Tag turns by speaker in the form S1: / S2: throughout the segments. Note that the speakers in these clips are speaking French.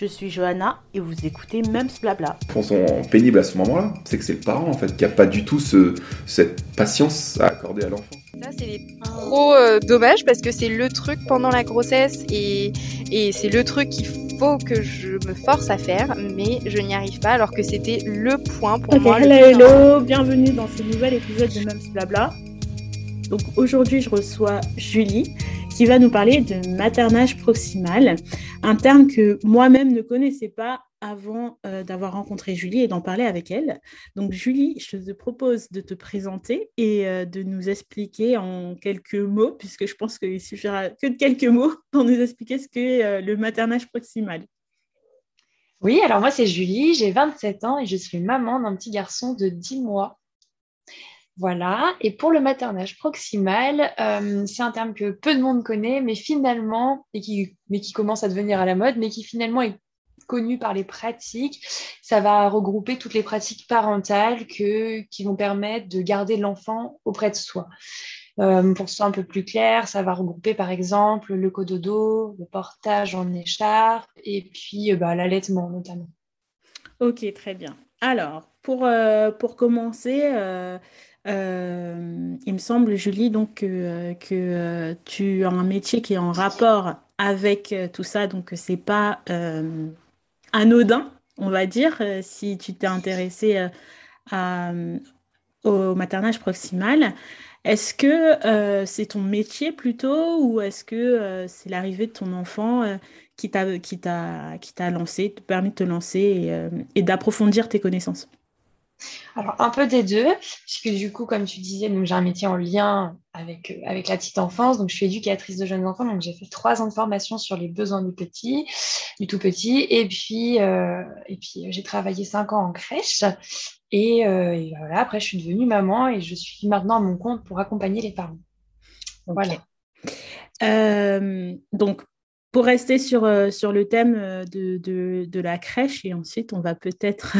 S1: Je suis Johanna et vous écoutez Mums Blabla.
S2: Ils sont pénibles à ce moment-là, c'est que c'est le parent en fait qui a pas du tout ce, cette patience à accorder à l'enfant.
S3: Ça, c'est trop euh, dommage parce que c'est le truc pendant la grossesse et, et c'est le truc qu'il faut que je me force à faire, mais je n'y arrive pas alors que c'était le point pour moi.
S1: Hello, hello, bienvenue dans ce nouvel épisode de Mums Blabla. Donc aujourd'hui, je reçois Julie qui va nous parler de maternage proximal, un terme que moi-même ne connaissais pas avant euh, d'avoir rencontré Julie et d'en parler avec elle. Donc Julie, je te propose de te présenter et euh, de nous expliquer en quelques mots, puisque je pense qu'il suffira que de quelques mots pour nous expliquer ce qu'est euh, le maternage proximal.
S4: Oui, alors moi c'est Julie, j'ai 27 ans et je suis maman d'un petit garçon de 10 mois. Voilà. Et pour le maternage proximal, euh, c'est un terme que peu de monde connaît, mais finalement, et qui, commence à devenir à la mode, mais qui finalement est connu par les pratiques. Ça va regrouper toutes les pratiques parentales qui vont permettre de garder l'enfant auprès de soi. Euh, pour soit un peu plus clair, ça va regrouper par exemple le cododo, le portage en écharpe et puis euh, bah, l'allaitement notamment.
S1: Ok, très bien. Alors, pour, pour commencer, euh, il me semble, Julie, donc que, euh, tu as un métier qui est en rapport avec euh, tout ça, donc c'est pas anodin, on va dire, si tu t'es intéressé au maternage proximal. Est-ce que c'est ton métier plutôt ou est-ce que c'est l'arrivée de ton enfant qui t'a qui t'a lancé, te permis de te lancer et d'approfondir tes connaissances?
S4: Alors, un peu des deux, puisque du coup, comme tu disais, j'ai un métier en lien avec, euh, avec la petite enfance. Donc, je suis éducatrice de jeunes enfants. Donc, j'ai fait trois ans de formation sur les besoins du petit, du tout petit. Et puis, euh, et puis j'ai travaillé cinq ans en crèche. Et, euh, voilà, après, je suis devenue maman et je suis maintenant à mon compte pour accompagner les parents.
S1: Voilà. donc, pour rester sur, sur le thème de, de, de la crèche, et ensuite, on va peut-être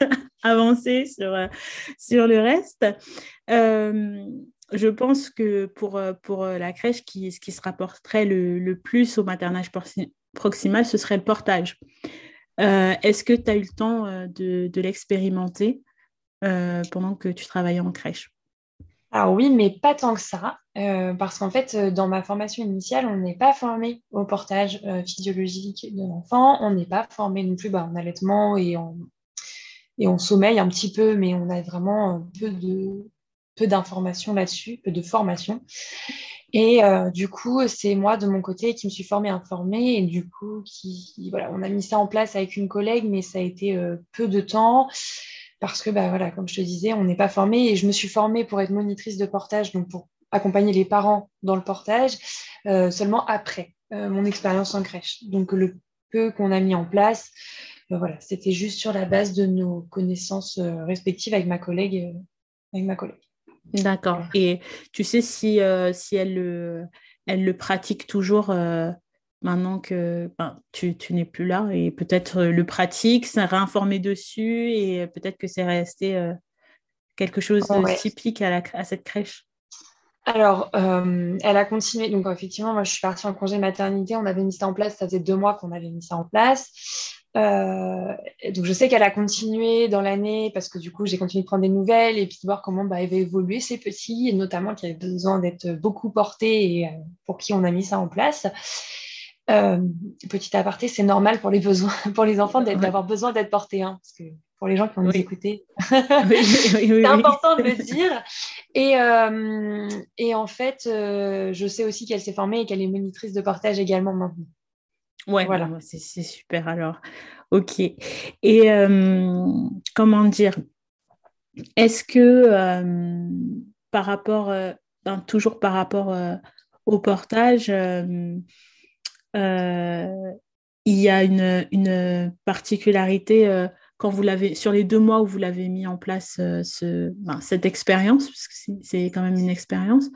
S1: avancer sur, euh, sur le reste. Euh, je pense que pour, euh, pour la crèche, qui, ce qui se rapporterait le, le plus au maternage proximal, ce serait le portage. Est-ce que tu as eu le temps de, de l'expérimenter pendant que tu travaillais en crèche?
S4: Alors oui, mais pas tant que ça, parce qu'en fait, dans ma formation initiale, on n'est pas formé au portage physiologique de l'enfant, on n'est pas formé non plus bah, en allaitement et en, et on sommeille un petit peu, mais on a vraiment peu de peu d'informations là-dessus, peu de formation. Et euh, du coup, c'est moi de mon côté qui me suis formée, informée, et du coup, voilà, on a mis ça en place avec une collègue, mais ça a été euh, peu de temps parce que, bah, comme je te disais, on n'est pas formé. Et je me suis formée pour être monitrice de portage, donc pour accompagner les parents dans le portage, euh, seulement après mon expérience en crèche. Donc le peu qu'on a mis en place, voilà, c'était juste sur la base de nos connaissances euh, respectives avec ma collègue. Euh, avec ma collègue.
S1: D'accord. Et tu sais si, euh, si elle, le, elle le pratique toujours maintenant que ben, tu, tu n'es plus là et peut-être le pratique, s'est réinformé dessus et peut-être que c'est resté quelque chose de typique à, la, à cette crèche?
S4: Alors, elle a continué. Donc, effectivement, moi, je suis partie en congé maternité. On avait mis ça en place. Ça faisait deux mois qu'on avait mis ça en place. Euh, donc je sais qu'elle a continué dans l'année parce que du coup j'ai continué de prendre des nouvelles et puis de voir comment bah, avait évolué ces petits et notamment qui avaient besoin d'être beaucoup portés et euh, pour qui on a mis ça en place. Euh, petit aparté, c'est normal pour les besoins, pour les enfants d'avoir besoin d'être portés, hein, parce que pour les gens qui vont nous écouter, c'est important de le dire. Et, euh, et en fait, je sais aussi qu'elle s'est formée et qu'elle est monitrice de portage également maintenant.
S1: Ouais, voilà. c'est super alors. Ok. Et comment dire? Est-ce que par rapport, ben, toujours par rapport au portage, il y a une, une particularité quand vous l'avez sur les deux mois où vous l'avez mis en place ce, ben, cette expérience, parce que c'est quand même une expérience.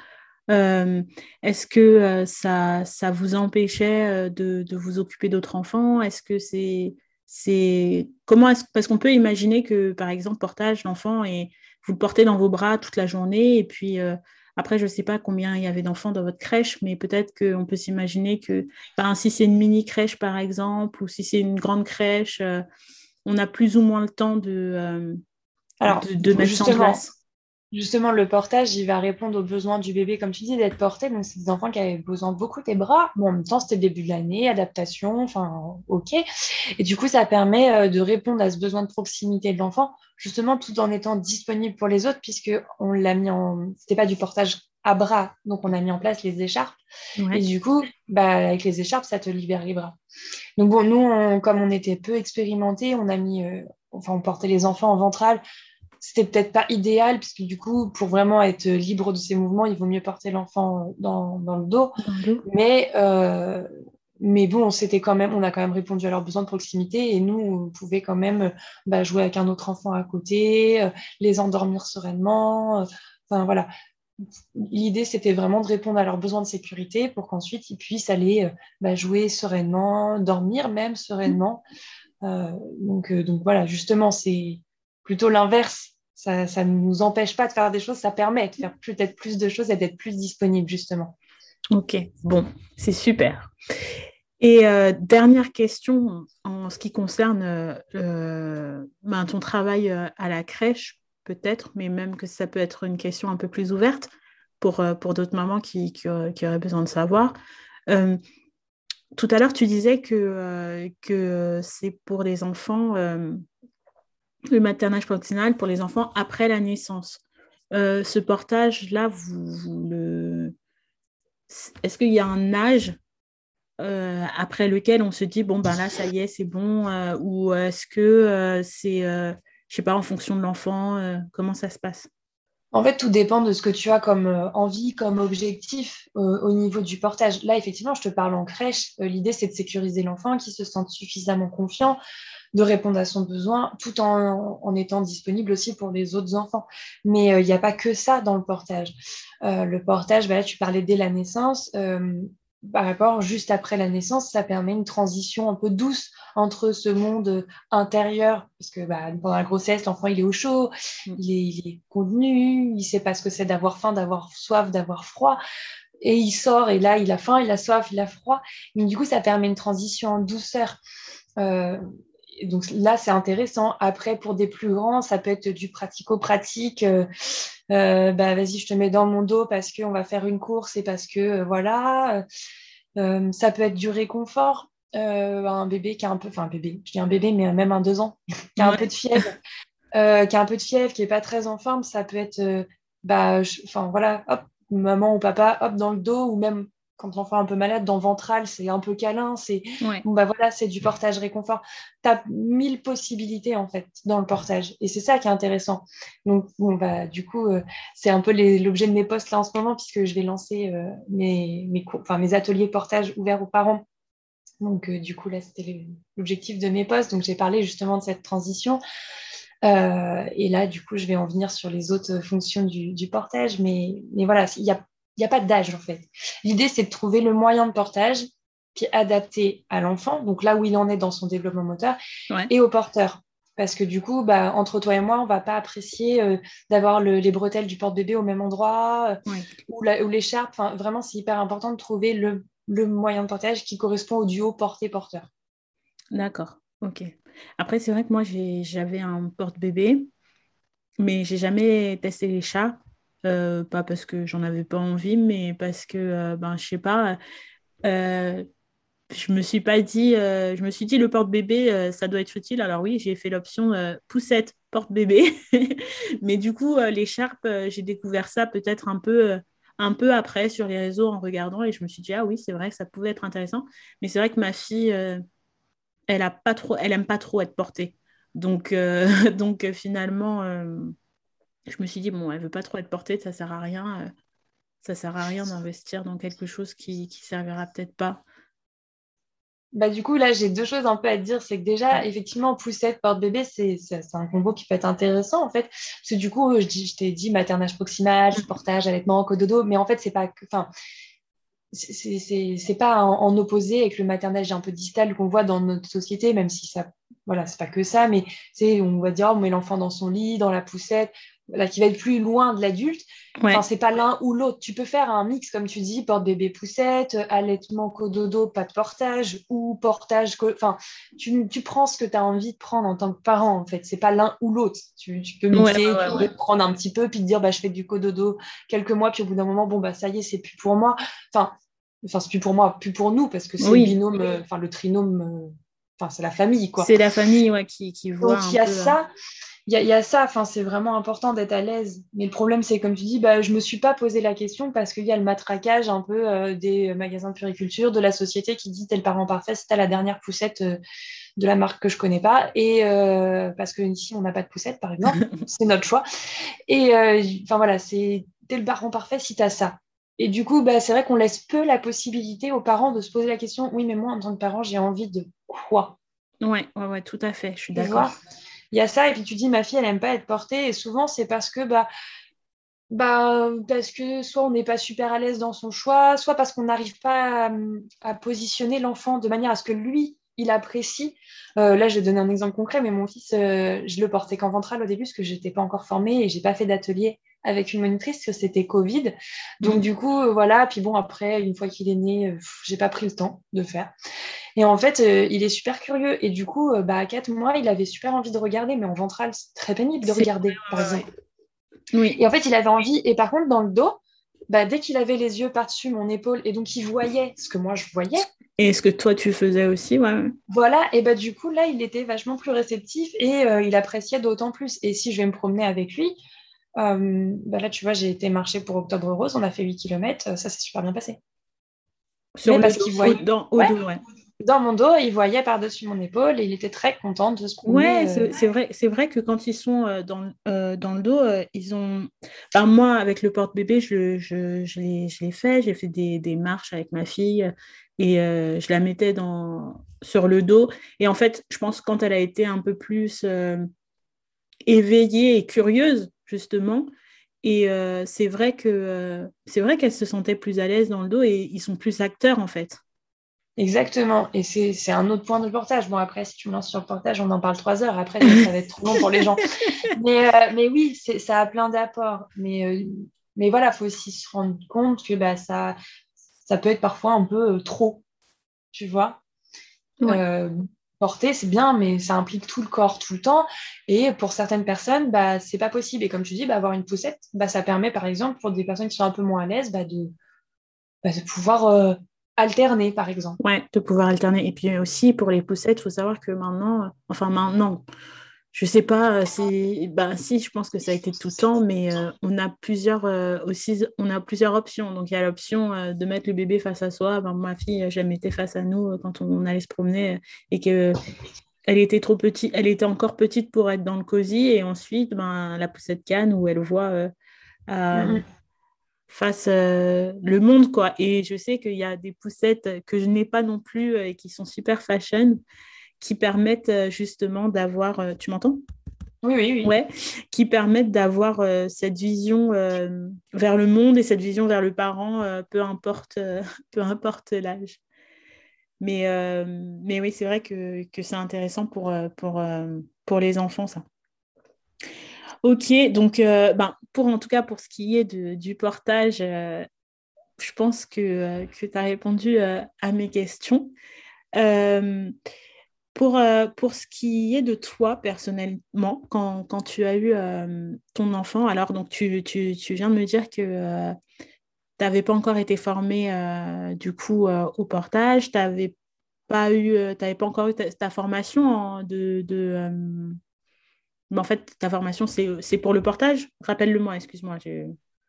S1: Euh, est-ce que euh, ça, ça vous empêchait euh, de, de vous occuper d'autres enfants? Est-ce que c'est c'est comment est-ce parce qu'on peut imaginer que par exemple portage l'enfant et vous le portez dans vos bras toute la journée et puis après, je ne sais pas combien il y avait d'enfants dans votre crèche, mais peut-être qu'on peut s'imaginer que si c'est une mini crèche, par exemple, ou si c'est une grande crèche, euh, on a plus ou moins le temps de, euh,
S4: Alors, de, mettre ça en place. Justement, le portage, il va répondre aux besoins du bébé, comme tu dis, d'être porté. Donc, c'est des enfants qui avaient besoin beaucoup des bras. Bon, en même temps, c'était le début de l'année, adaptation, enfin, OK. Et du coup, ça permet euh, de répondre à ce besoin de proximité de l'enfant, justement, tout en étant disponible pour les autres, puisque on l'a mis en. C'était pas du portage à bras, donc on a mis en place les écharpes. Et du coup, bah, avec les écharpes, ça te libère les bras. Donc, bon, nous, comme on était peu expérimentés, on a mis. Euh, enfin, on portait les enfants en ventral c'était peut-être pas idéal, puisque du coup, pour vraiment être libre de ses mouvements, il vaut mieux porter l'enfant dans, le dos. Mais, euh, mais bon, c'était quand même, on a quand même répondu à leurs besoins de proximité et nous, on pouvait quand même bah, jouer avec un autre enfant à côté, euh, les endormir sereinement. Euh, enfin voilà. L'idée, c'était vraiment de répondre à leurs besoins de sécurité pour qu'ensuite ils puissent aller bah, jouer sereinement, dormir même sereinement. donc, donc voilà, justement, c'est plutôt l'inverse. Ça ne nous empêche pas de faire des choses, ça permet de faire peut-être plus de choses et d'être plus disponible, justement.
S1: Ok, bon, c'est super. Et euh, dernière question en ce qui concerne euh, ben, ton travail euh, à la crèche, peut-être, mais même que ça peut être une question un peu plus ouverte pour, pour d'autres mamans qui, qui, auraient besoin de savoir. tout à l'heure, tu disais que, que c'est pour les enfants le maternage proximal pour les enfants après la naissance. Euh, ce portage-là, est-ce qu'il y a un âge euh, après lequel on se dit, bon, ben là, ça y est, c'est bon, euh, ou est-ce que c'est, je sais pas, en fonction de l'enfant, comment ça se passe?
S4: En fait, tout dépend de ce que tu as comme envie, comme objectif au niveau du portage. Là, effectivement, je te parle en crèche. L'idée, c'est de sécuriser l'enfant, qui se sente suffisamment confiant, de répondre à son besoin tout en, étant disponible aussi pour les autres enfants. Mais euh, il n'y a pas que ça dans le portage. Euh, le portage, bah tu parlais dès la naissance. Euh, par rapport, juste après la naissance, ça permet une transition un peu douce entre ce monde intérieur, parce que bah, pendant la grossesse, l'enfant il est au chaud, mm. il est, contenu, il ne sait pas ce que c'est d'avoir faim, d'avoir soif, d'avoir froid et il sort et là il a faim, il a soif, il a froid. Mais du coup, ça permet une transition en douceur donc là, c'est intéressant. Après, pour des plus grands, ça peut être du pratico-pratique. Euh, euh, bah, vas-y, je te mets dans mon dos parce qu'on va faire une course et parce que euh, voilà. ça peut être du réconfort. un bébé qui a un peu, enfin un bébé, je dis un bébé, mais même un deux ans, qui a un peu de fièvre, qui a un peu de fièvre, qui est pas très en forme, ça peut être, bah, enfin voilà, hop, maman ou papa, hop dans le dos, ou même quand l'enfant est un peu malade, dans ventral, c'est un peu câlin, c'est bah voilà, c'est du portage réconfort. Tu as mille possibilités en fait dans le portage et c'est ça qui est intéressant. Donc bon, bah, du coup, euh, c'est un peu l'objet de mes posts là en ce moment puisque je vais lancer euh, mes, mes, enfin, mes ateliers portage ouverts aux parents. Donc euh, du coup, là, c'était l'objectif de mes posts. Donc j'ai parlé justement de cette transition. et là, du coup, je vais en venir sur les autres fonctions du, du portage. Mais, mais voilà, il y a n'y a pas d'âge en fait. L'idée, c'est de trouver le moyen de portage qui est adapté à l'enfant, donc là où il en est dans son développement moteur, et au porteur. Parce que du coup, bah, entre toi et moi, on ne va pas apprécier euh, d'avoir les bretelles du porte-bébé au même endroit euh, ou l'écharpe. Enfin, vraiment, c'est hyper important de trouver le, moyen de portage qui correspond au duo porté-porteur.
S1: D'accord, ok. Après, c'est vrai que moi, j'avais un porte-bébé, mais j'ai jamais testé l'écharpe. Euh, pas parce que j'en avais pas envie, mais parce que, euh, ben, je sais pas, euh, je me suis pas dit, je me suis dit le porte-bébé, ça doit être utile. Alors oui, j'ai fait l'option poussette porte-bébé, mais du coup, l'écharpe, j'ai découvert ça peut-être un peu, un peu après sur les réseaux en regardant et je me suis dit, ah oui, c'est vrai que ça pouvait être intéressant, mais c'est vrai que ma fille, elle a pas trop, elle aime pas trop être portée. Donc, donc finalement, je me suis dit, bon, elle veut pas trop être portée, ça sert à rien. Euh, ça sert à rien d'investir dans quelque chose qui, qui servira peut-être pas.
S4: Bah, du coup, là, j'ai deux choses un peu à dire. C'est que déjà, effectivement, poussette, porte-bébé, c'est un combo qui peut être intéressant, en fait. Parce que du coup, je, je t'ai dit maternage proximal, mm. portage, allaitement, cododo, mais en fait, c'est pas. Enfin, c'est pas en, opposé avec le maternage un peu distal qu'on voit dans notre société, même si ça, voilà, c'est pas que ça, mais c'est, on va dire, on met l'enfant dans son lit, dans la poussette, là, qui va être plus loin de l'adulte. Enfin, c'est pas l'un ou l'autre. Tu peux faire un mix, comme tu dis, porte-bébé poussette, allaitement cododo, pas de portage, ou portage. Enfin, tu, tu, prends ce que tu as envie de prendre en tant que parent, en fait. C'est pas l'un ou l'autre. Tu, tu, peux mixer, tu peux prendre un petit peu, puis te dire, bah, je fais du cododo quelques mois, puis au bout d'un moment, bon, bah, ça y est, c'est plus pour moi. Enfin, enfin c'est plus pour moi, plus pour nous, parce que c'est le binôme, enfin, le trinôme, euh, enfin, c'est la famille, quoi.
S1: C'est la famille, ouais, qui, qui voit.
S4: Donc, il y a ça. Euh, il y, a ça, enfin, c'est vraiment important d'être à l'aise. Mais le problème, c'est comme tu dis, bah, je ne me suis pas posé la question parce qu'il y a le matraquage un peu euh, des magasins de puriculture, de la société qui dit tel parent parfait, c'est la dernière poussette euh, de la marque que je ne connais pas. Et euh, parce que ici, on n'a pas de poussette, par exemple, c'est notre choix. Et enfin voilà, c'est tel parent parfait si tu as ça. Et du coup, bah, c'est vrai qu'on laisse peu la possibilité aux parents de se poser la question oui, mais moi, en tant que parent, j'ai envie de quoi?
S1: Ouais, ouais, ouais, tout à fait, je suis d'accord
S4: il y a ça, et puis tu dis, ma fille, elle n'aime pas être portée, et souvent, c'est parce que, bah, bah, parce que soit on n'est pas super à l'aise dans son choix, soit parce qu'on n'arrive pas à, positionner l'enfant de manière à ce que lui, il apprécie. Euh, là, je vais donner un exemple concret, mais mon fils, euh, je le portais qu'en ventrale au début parce que je n'étais pas encore formée et j'ai pas fait d'atelier avec une monitrice c'était Covid. Donc, mmh. du coup, euh, voilà. Puis bon, après, une fois qu'il est né, j'ai pas pris le temps de faire. Et en fait, il est super curieux. Et du coup, bah, à 4 mois, il avait super envie de regarder, mais en ventrale, c'est très pénible de regarder, par exemple. Oui. Et en fait, il avait envie. Et par contre, dans le dos, bah, dès qu'il avait les yeux par-dessus mon épaule et donc il voyait ce que moi je voyais.
S1: Et ce que toi tu faisais aussi, ouais.
S4: Voilà, et bah du coup là il était vachement plus réceptif et euh, il appréciait d'autant plus. Et si je vais me promener avec lui, euh, bah là tu vois, j'ai été marcher pour Octobre Rose, on a fait 8 km, ça s'est super bien passé.
S1: Sur le parce qu'il voyait... dans, au dos, ouais
S4: dans mon dos, il voyait par-dessus mon épaule et il était très content de se
S1: promener. Ouais, euh. c'est vrai, c'est vrai que quand ils sont euh, dans, euh, dans le dos, ils ont. moi, avec le porte-bébé, je, je, je l'ai fait. J'ai fait des, des, marches avec ma fille et je la mettais dans, sur le dos. Et en fait, je pense que quand elle a été un peu plus éveillée et curieuse, justement, et c'est vrai que c'est vrai qu'elle se sentait plus à l'aise dans le dos et ils sont plus acteurs en fait.
S4: Exactement. Et c'est un autre point de portage. Bon, après, si tu me lances sur le portage, on en parle trois heures. Après, ça va être trop long pour les gens. Mais, euh, mais oui, ça a plein d'apports. Mais, euh, mais voilà, il faut aussi se rendre compte que bah, ça, ça peut être parfois un peu euh, trop. Tu vois? Porter, c'est bien, mais ça implique tout le corps tout le temps. Et pour certaines personnes, bah, c'est pas possible. Et comme tu dis, bah, avoir une poussette, bah, ça permet, par exemple, pour des personnes qui sont un peu moins à l'aise, bah, de, bah, de pouvoir alterner, par exemple.
S1: Ouais, de pouvoir alterner. Et puis aussi, pour les poussettes, il faut savoir que maintenant, euh, enfin maintenant, je sais pas euh, si, bah, si, je pense que ça a été tout le temps, mais euh, on a plusieurs aussi, on a plusieurs options. Donc il y a l'option de mettre le bébé face à soi. Ben, ma fille, je la mettais face à nous quand on, allait se promener et que elle était trop petite, elle était encore petite pour être dans le cosy. Et ensuite, ben, la poussette canne où elle voit mm-hmm face euh, le monde quoi et je sais qu'il y a des poussettes que je n'ai pas non plus euh, et qui sont super fashion qui permettent euh, justement d'avoir tu m'entends?
S4: Oui, oui, oui.
S1: Ouais, qui permettent d'avoir cette vision vers le monde et cette vision vers le parent, peu importe, peu importe l'âge. Mais, mais oui, c'est vrai que, que c'est intéressant pour, pour, pour les enfants, ça. Ok, donc euh, ben, pour en tout cas pour ce qui est du portage, euh, je pense que, euh, tu as répondu à mes questions. Pour, pour ce qui est de toi personnellement, quand, quand tu as eu ton enfant, alors donc tu, tu, tu, viens de me dire que tu n'avais pas encore été formée du coup au portage, tu n'avais pas, pas encore eu ta, formation de, de mais en fait, ta formation, c'est pour le portage? Rappelle-le-moi, excuse-moi.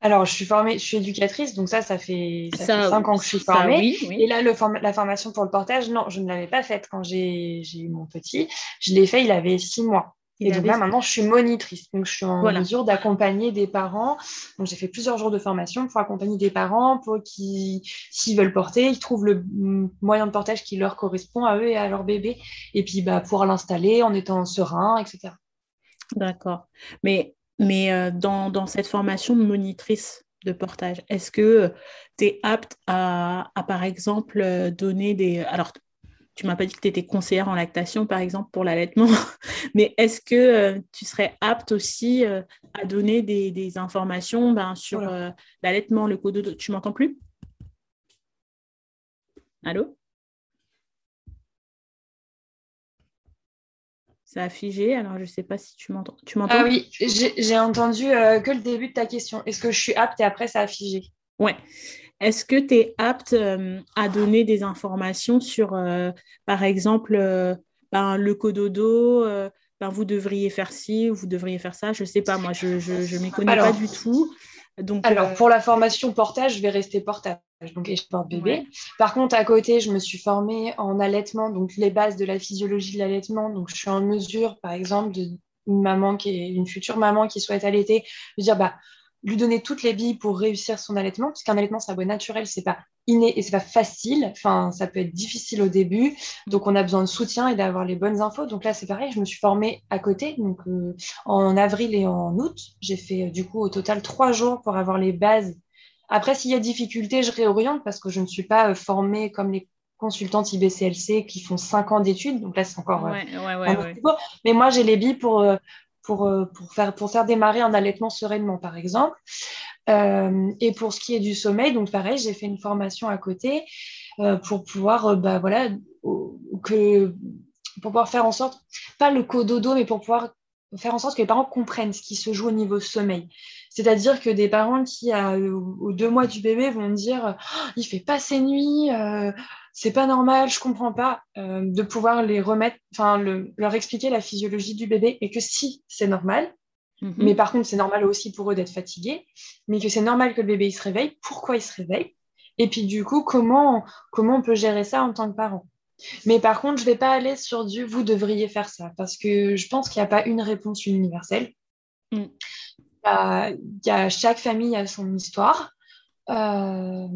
S4: Alors, je suis formée, je suis éducatrice, donc ça, ça fait, ça, cinq ans que je suis formée. Et là, le la formation pour le portage, non, je ne l'avais pas faite quand j'ai eu mon petit. Je l'ai fait, il avait six mois. et donc là, maintenant, je suis monitrice. Donc, je suis en mesure d'accompagner des parents. Donc, j'ai fait plusieurs jours de formation pour accompagner des parents pour qu'ils, s'ils veulent porter, ils trouvent le moyen de portage qui leur correspond à eux et à leur bébé. Et puis, bah, pouvoir l'installer en étant serein, etc.
S1: D'accord. Mais, mais euh, dans, dans, cette formation de monitrice de portage, est-ce que tu es apte à, à, par exemple, euh, donner des... Alors, tu m'as pas dit que tu étais conseillère en lactation, par exemple, pour l'allaitement, mais est-ce que euh, tu serais apte aussi à donner des, informations ben, sur l'allaitement, le cododo. Tu m'entends plus? Allô? Ça a figé, alors je ne sais pas si tu m'entends. Tu m'entends?
S4: Ah oui, j'ai entendu que le début de ta question. Est-ce que je suis apte et après ça a figé?
S1: Ouais. Est-ce que tu es apte euh, à donner des informations sur, euh, par exemple, euh, ben, le cododo ben, Vous devriez faire ci, vous devriez faire ça? Je ne sais pas, moi, je ne m'y connais pas du tout.
S4: Donc, alors, pour la formation portage, je vais rester portage, donc je porte bébé. Par contre, à côté, je me suis formée en allaitement, donc les bases de la physiologie de l'allaitement. Donc, je suis en mesure, par exemple, de une maman qui est une future maman qui souhaite allaiter, de dire bah lui donner toutes les billes pour réussir son allaitement, parce qu'un allaitement, c'est un naturel, c'est pas inné et c'est pas facile. Enfin, ça peut être difficile au début. Donc, on a besoin de soutien et d'avoir les bonnes infos. Donc là, c'est pareil, je me suis formée à côté. Donc, euh, en avril et en août, j'ai fait du coup au total trois jours pour avoir les bases. Après, s'il y a difficulté, je réoriente parce que je ne suis pas euh, formée comme les consultantes IBCLC qui font cinq ans d'études. Donc là, c'est encore. Euh, ouais, ouais, ouais, Mais moi, j'ai les billes pour, pour, euh, pour, faire, pour faire démarrer un allaitement sereinement, par exemple. Euh, et pour ce qui est du sommeil, donc pareil, j'ai fait une formation à côté euh, pour pouvoir, bah, voilà, que, pour pouvoir faire en sorte, pas le cododo, mais pour pouvoir faire en sorte que les parents comprennent ce qui se joue au niveau sommeil. C'est-à-dire que des parents qui, aux deux mois du bébé, vont dire oh, il fait pas ses nuits, c'est pas normal, je comprends pas, euh, de pouvoir les remettre, enfin, leur expliquer la physiologie du bébé et que si c'est normal, mhm. mais par contre, c'est normal aussi pour eux d'être fatigués, mais que c'est normal que le bébé il se réveille, pourquoi il se réveille, et puis du coup, comment, comment on peut gérer ça en tant que parent? Mais par contre, je ne vais pas aller sur du vous devriez faire ça, parce que je pense qu'il n'y a pas une réponse universelle. Mm. Il, y a, chaque famille a son histoire. Euh,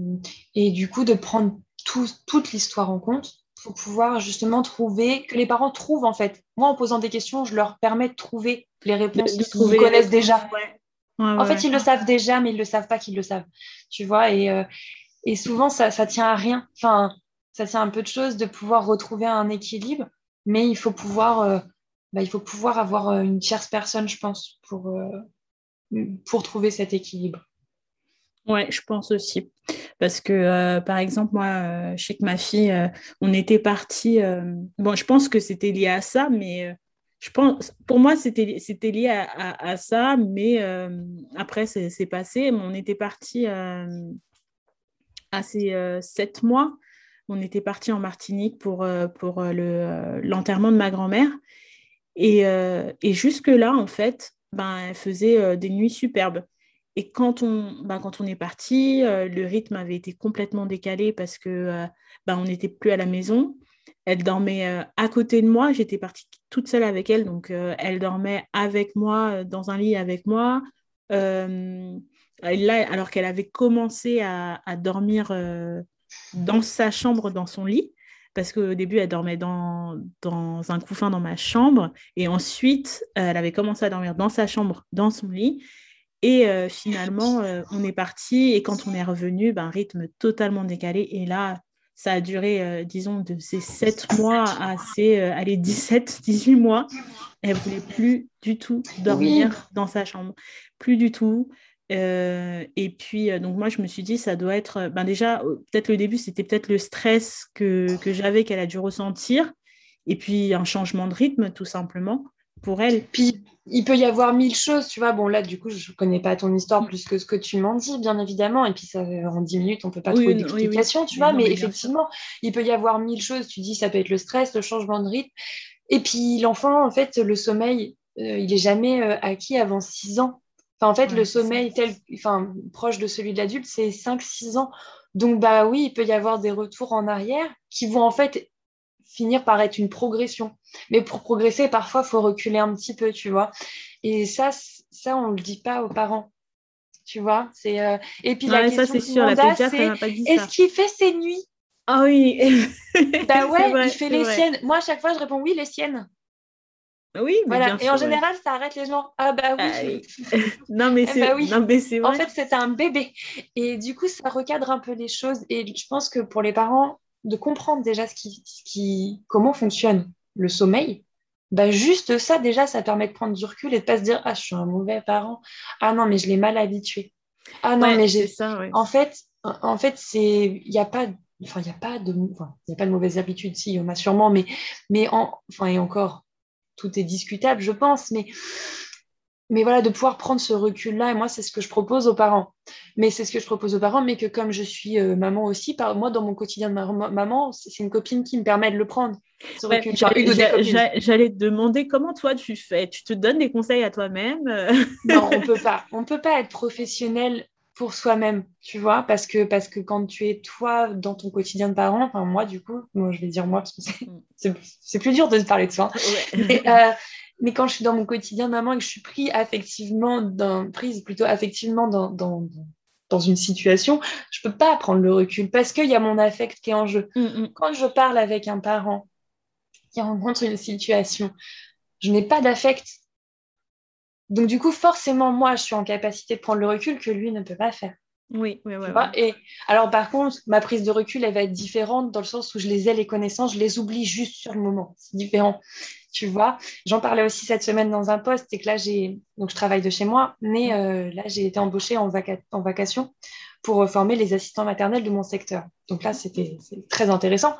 S4: et du coup, de prendre toute l'histoire en compte pour pouvoir justement trouver, que les parents trouvent en fait. Moi, en posant des questions, je leur permets de trouver les réponses qu'ils connaissent déjà. en fait, ils le savent déjà, mais ils ne le savent pas qu'ils le savent. Tu vois, et, euh, et souvent, ça, ça tient à rien. Enfin, ça tient un peu de choses de pouvoir retrouver un équilibre, mais il faut pouvoir, euh, bah, il faut pouvoir avoir euh, une tierce personne, je pense, pour, pour trouver cet équilibre.
S1: Ouais, je pense aussi. Parce que, euh, par exemple, moi, euh, je sais que ma fille, euh, on était parti. bon, je pense que c'était lié à ça, mais je pense, pour moi, c'était lié à, ça, mais après, c'est passé. On était parti à ces sept mois. On était parti en Martinique pour, pour l'enterrement de ma grand-mère. Et, et jusque-là, en fait, ben, elle faisait des nuits superbes. Et quand on, bah, quand on est parti, euh, le rythme avait été complètement décalé parce que euh, bah, on n'était plus à la maison. Elle dormait euh, à côté de moi. J'étais partie toute seule avec elle, donc elle dormait avec moi dans un lit avec moi. là, alors qu'elle avait commencé à, à dormir dans sa chambre, dans son lit, parce qu'au début, elle dormait dans, dans un couffin dans ma chambre, et ensuite, elle avait commencé à dormir dans sa chambre, dans son lit. Et euh, finalement, euh, on est parti et quand on est revenu, ben, rythme totalement décalé. Et là, ça a duré, euh, disons, de ces 7 mois à ces allez, 17, 18 mois. Elle ne voulait plus du tout dormir dans sa chambre. Plus du tout. et puis, donc moi, je me suis dit, ça doit être, ben déjà, peut-être le début, c'était peut-être le stress que, que j'avais, qu'elle a dû ressentir. Et puis, un changement de rythme, tout simplement pour elle.
S4: Puis il peut y avoir mille choses, tu vois. Bon, là, du coup, je ne connais pas ton histoire mm. plus que ce que tu m'en dis, bien évidemment. Et puis, ça, en dix minutes, on ne peut pas trouver d'explication, tu vois. mais, effectivement, il peut y avoir mille choses. Tu dis, ça peut être le stress, le changement de rythme. Et puis, l'enfant, en fait, le sommeil, euh, il n'est jamais euh, acquis avant six ans. Enfin, en fait, le sommeil tel, enfin, proche de celui de l'adulte, c'est 5-6 ans. Donc, bah oui, il peut y avoir des retours en arrière qui vont en fait finir par être une progression. Mais pour progresser, parfois, il faut reculer un petit peu, tu vois. Et ça, ça on ne le dit pas aux parents. Tu vois c'est euh, Et puis, la question c'est sûr. La c'est est-ce qu'il fait ses nuits?
S1: Ah oui
S4: Bah ouais, il fait les siennes. Moi, à chaque fois, je réponds oui, les siennes.
S1: Oui, mais
S4: voilà. et en général, ça arrête les gens. Ah bah oui.
S1: Ah non, mais eh bah c'est
S4: vrai. En fait, c'est un bébé. Et du coup, ça recadre un peu les choses. Et je pense que pour les parents, de comprendre déjà ce qui, comment fonctionne le sommeil, bah juste ça, déjà, ça permet de prendre du recul et de pas se dire, ah, je suis un mauvais parent. Ah non, mais je l'ai mal habitué. Ah non, mais j'ai.
S1: ça,
S4: En fait, en fait, c'est. Il n'y a pas. Enfin, il n'y a pas de. Enfin, a pas de mauvaises habitudes, si, il y en a sûrement, mais, mais en... enfin, et encore, tout est discutable, je pense, mais mais voilà, de pouvoir prendre ce recul-là, et moi, c'est ce que je propose aux parents. Mais c'est ce que je propose aux parents, mais que comme je suis euh, maman aussi, par, moi, dans mon quotidien de maman, c'est une copine qui me permet de le prendre.
S1: J'allais te demander comment toi tu fais? Tu te donnes des conseils à toi-même?
S4: Non, on peut pas. On peut pas être professionnel pour soi-même, tu vois, parce que, parce que quand tu es toi dans ton quotidien de parent, enfin moi du coup, moi je vais dire moi parce que c'est mm. plus dur de se parler de soi. Ouais. Euh, mais quand je suis dans mon quotidien maman et que je suis pris affectivement dans, prise plutôt affectivement dans, dans, dans, une situation, je peux pas prendre le recul parce qu'il y a mon affect qui est en jeu. Mm, mm. Quand je parle avec un parent qui rencontre une situation, je n'ai pas d'affect. Donc du coup, forcément, moi, je suis en capacité de prendre le recul que lui ne peut pas faire.
S1: Oui, oui, oui.
S4: Et alors, par contre, ma prise de recul, elle va être différente dans le sens où je les ai, les connaissances, je les oublie juste sur le moment. C'est différent tu vois. J'en parlais aussi cette semaine dans un poste, c'est que là, j'ai, donc je travaille de chez moi, mais euh, là, j'ai été embauchée en, en vacation pour euh, former les assistants maternels de mon secteur. Donc là, c'était très intéressant.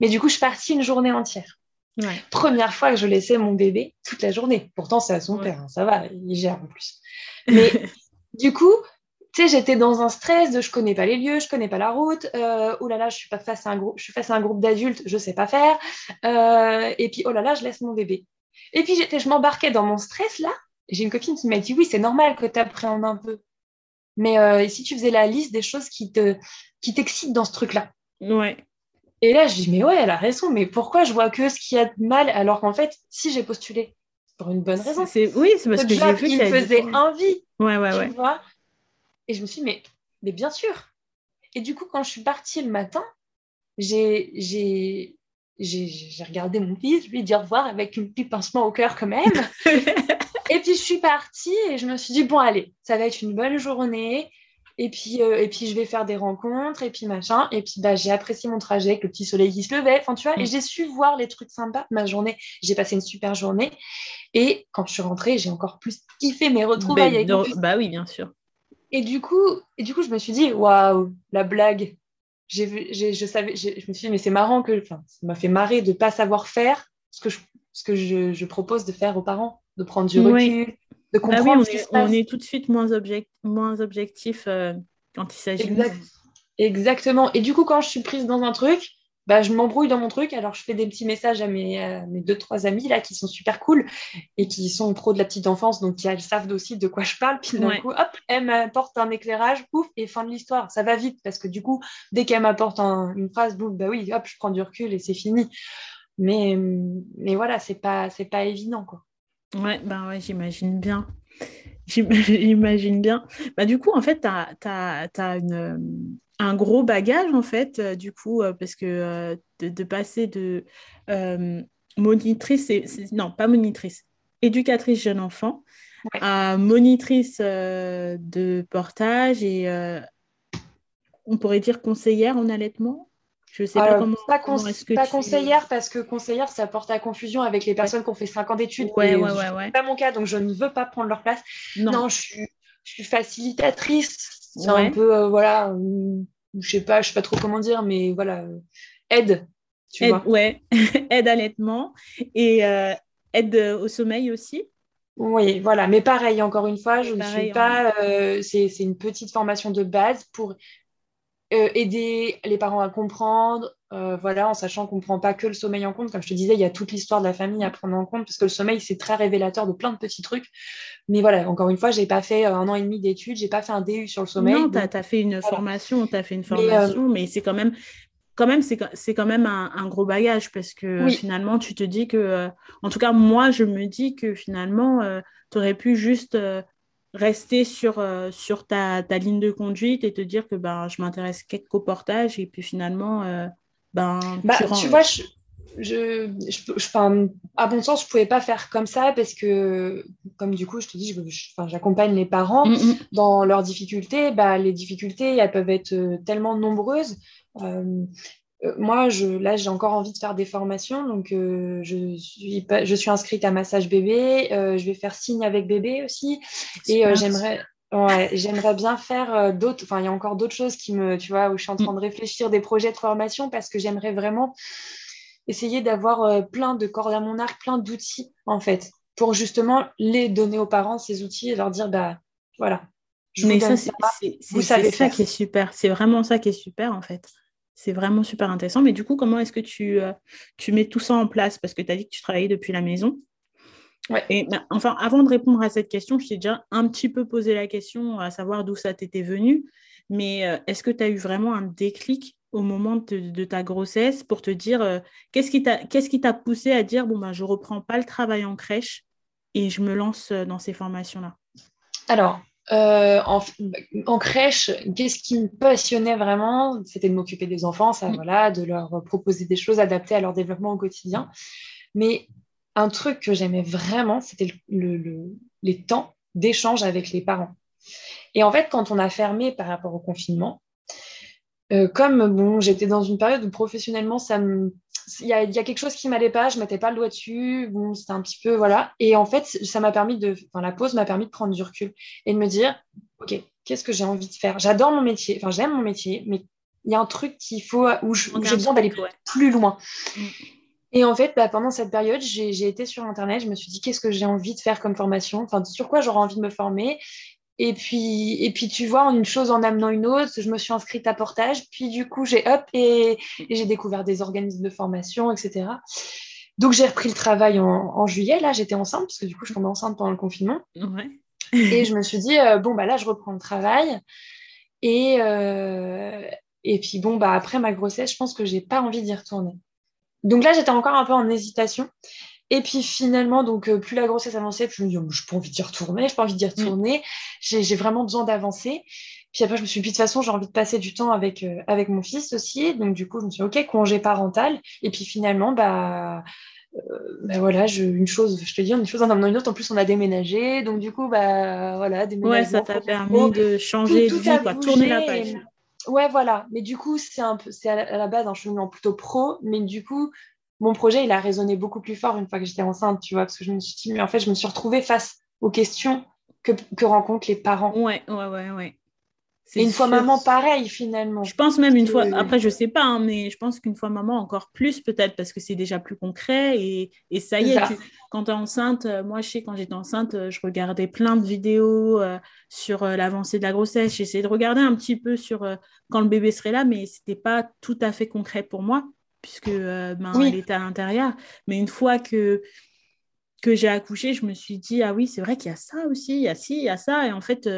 S4: Mais du coup, je suis partie une journée entière. Première fois que je laissais mon bébé toute la journée. Pourtant, c'est à son père, hein, ça va, il gère en plus. Mais du coup, j'étais dans un stress de je connais pas les lieux, je connais pas la route, euh, oh là là, je suis pas face à un groupe, je suis face à un groupe d'adultes, je sais pas faire, euh, et puis oh là là, je laisse mon bébé. Et puis j'étais, je m'embarquais dans mon stress là. J'ai une copine qui m'a dit oui, c'est normal que tu appréhendes un peu, mais euh, si tu faisais la liste des choses qui te, qui t'excitent dans ce truc-là?
S1: Ouais.
S4: Et là, je dis mais ouais, elle a raison, mais pourquoi je vois que ce qui a de mal alors qu'en fait, si j'ai postulé pour une bonne raison?
S1: C'est, oui, c'est parce que j'ai vu
S4: qu'il me faisait envie.
S1: Ouais, ouais, ouais.
S4: Vois? Et je me suis dit, mais, mais bien sûr. Et du coup, quand je suis partie le matin, j'ai, j'ai, j'ai, regardé mon fils, je lui ai dit au revoir avec un petit pincement au cœur quand même. et puis je suis partie et je me suis dit, bon, allez, ça va être une bonne journée. Et puis, euh, et puis je vais faire des rencontres et puis machin. Et puis bah, j'ai apprécié mon trajet avec le petit soleil qui se levait. Enfin, tu vois, et mm. j'ai su voir les trucs sympas. Ma journée, j'ai passé une super journée. Et quand je suis rentrée, j'ai encore plus kiffé mes retrouvailles
S1: avec Bah oui, bien sûr.
S4: Et du coup, et du coup, je me suis dit, waouh, la blague. J'ai, je savais, je me suis dit, mais c'est marrant que, enfin, ça m'a fait marrer de pas savoir faire ce que je, ce que je, je propose de faire aux parents, de prendre du recul, de comprendre bah oui,
S1: on, ce qui est, se passe. on est tout de suite moins, object, moins objectif euh, quand il s'agit
S4: exact. Exactement. Et du coup, quand je suis prise dans un truc, bah, je m'embrouille dans mon truc. Alors, je fais des petits messages à mes, mes deux, trois amis là qui sont super cool et qui sont pro de la petite enfance, donc elles savent aussi de quoi je parle. Puis d'un coup, hop, elle m'apporte un éclairage, pouf, et fin de l'histoire. Ça va vite parce que du coup, dès qu'elle m'apporte une phrase, boum, bah oui, hop, je prends du recul et c'est fini. Mais, mais voilà, c'est pas, c'est pas évident, quoi.
S1: Ouais, ben ouais, j'imagine bien. J'imagine bien. Bah, du coup, en fait, tu as, as, une un gros bagage en fait, euh, du coup, euh, parce que euh, de, passer de monitrice, non, pas monitrice, éducatrice jeune enfant, à monitrice de portage et on pourrait dire conseillère en allaitement.
S4: Je sais pas comment. Pas, pas conseillère parce que conseillère, ça porte à confusion avec les personnes qui ont fait 5 ans d'études.
S1: Ouais, ouais, ouais, ouais.
S4: pas mon cas, donc je ne veux pas prendre leur place. Non, je, suis, je suis facilitatrice c'est un peu, euh, voilà, je sais pas, je sais pas trop comment dire, mais voilà, euh, aide, tu
S1: aide,
S4: vois.
S1: Ouais, aide à l'allaitement et euh, aide au sommeil aussi.
S4: Oui, voilà, mais pareil, encore une fois, je ne suis pas, c'est une petite formation de base pour aider les parents à comprendre, euh, voilà, en sachant qu'on ne prend pas que le sommeil en compte. Comme je te disais, il y a toute l'histoire de la famille à prendre en compte, parce que le sommeil, c'est très révélateur de plein de petits trucs. Mais voilà, encore une fois, je n'ai pas fait euh, un an et demi d'études, je n'ai pas fait un DU sur le sommeil.
S1: Non, tu as, fait une formation, tu as fait une formation, mais, c'est quand même quand même, c'est quand même un, gros bagage parce que finalement, tu te dis que, euh, en tout cas, moi, je me dis que finalement, tu aurais pu juste rester sur, sur ta, ta, ligne de conduite et te dire que ben, je m'intéresse qu'au portage et puis finalement, ben,
S4: bah, tu, vois, je, je, je, à bon sens, je pouvais pas faire comme ça parce que, comme du coup, je te dis, j'accompagne les parents mm, mm. dans leurs difficultés. Bah, les difficultés, elles peuvent être euh, tellement nombreuses. Euh, moi, je, là, j'ai encore envie de faire des formations. Donc, je, suis, je suis inscrite à Massage Bébé. je vais faire Signe avec bébé aussi. Et j'aimerais, Ouais, j'aimerais bien faire euh, d'autres. Enfin, il y a encore d'autres choses qui me, tu vois, où je suis en train de réfléchir des projets de formation parce que j'aimerais vraiment essayer d'avoir euh, plein de cordes à mon arc, plein d'outils en fait, pour justement les donner aux parents ces outils et leur dire bah voilà.
S1: Je Mais ça, c'est ça qui est super. C'est vraiment ça qui est super en fait. C'est vraiment super intéressant. Mais du coup, comment est-ce que tu, euh, tu mets tout ça en place? Parce que tu as dit que tu travaillais depuis la maison. Et ben, enfin, avant de répondre à cette question, je t'ai déjà un petit peu posé la question, à savoir d'où ça t'était venu. Mais euh, est-ce que tu as eu vraiment un déclic au moment de, ta grossesse pour te dire euh, qu'est-ce qui t'a poussé à dire bon ben je reprends pas le travail en crèche et je me lance euh, dans ces formations là.
S4: Alors en, en, crèche, qu'est-ce qui me passionnait vraiment? C'était de m'occuper des enfants, ça, mm. voilà, de leur proposer des choses adaptées à leur développement au quotidien. Mais un truc que j'aimais vraiment, c'était les temps d'échange avec les parents. Et en fait, quand on a fermé par rapport au confinement, euh, comme bon, j'étais dans une période où professionnellement, ça il y, a quelque chose qui m'allait pas, je mettais pas le doigt dessus, bon, c'était un petit peu voilà. Et en fait, ça m'a permis de, enfin, la pause m'a permis de prendre du recul et de me dire, ok, qu'est-ce que j'ai envie de faire? J'adore mon métier, enfin j'aime mon métier, mais il y a un truc qu'il faut où j'ai besoin d'aller plus loin. Et en fait, bah, pendant cette période, j'ai été sur Internet, je me suis dit qu'est-ce que j'ai envie de faire comme formation, enfin sur quoi j'aurais envie de me former? Et puis, et puis, tu vois, une chose en amenant une autre, je me suis inscrite à Portage, puis du coup, j'ai hop et, j'ai découvert des organismes de formation, etc. Donc, j'ai repris le travail en, juillet. Là, j'étais enceinte, parce que du coup, je tombais enceinte pendant le confinement. et je me suis dit, euh, bon, bah là, je reprends le travail. Et, euh, et puis, bon, bah après ma grossesse, je pense que j'ai pas envie d'y retourner. Donc là, j'étais encore un peu en hésitation. Et puis finalement, donc euh, plus la grossesse avançait, plus je me dis, oh, je n'ai pas envie d'y retourner, je pas envie d'y mm. retourner, j'ai vraiment besoin d'avancer. Puis après, je me suis dit, de toute façon, j'ai envie de passer du temps avec, euh, avec mon fils aussi. Donc du coup, je me suis dit, ok, congé parental. Et puis finalement, bah, euh, bah voilà, je, une chose, je te dis, une chose en amenant une autre. En plus, on a déménagé. Donc du coup, bah voilà,
S1: déménagement. Ouais, ça t'a permis de changer de vie, quoi, tourner la page.
S4: Ouais, voilà. Mais du coup, c'est c'est à la base un cheminement plutôt pro. Mais du coup, mon projet, il a résonné beaucoup plus fort une fois que j'étais enceinte, tu vois, parce que je me suis dit, en fait, je me suis retrouvée face aux questions que, que rencontrent les parents.
S1: Ouais, ouais, ouais, ouais.
S4: Et une fois maman, pareil finalement.
S1: Je pense même une fois, après je sais pas, hein, mais je pense qu'une fois maman encore plus peut-être parce que c'est déjà plus concret et, et ça y est, quand tu es enceinte, euh, moi je sais quand j'étais enceinte, euh, je regardais plein de vidéos euh, sur l'avancée de la grossesse, j'essayais de regarder un petit peu sur quand le bébé serait là, mais c'était pas tout à fait concret pour moi puisque ben, elle était à l'intérieur. Mais une fois que que j'ai accouché, je me suis dit ah oui c'est vrai qu'il y a ça aussi, il y a ci, il y a ça et en fait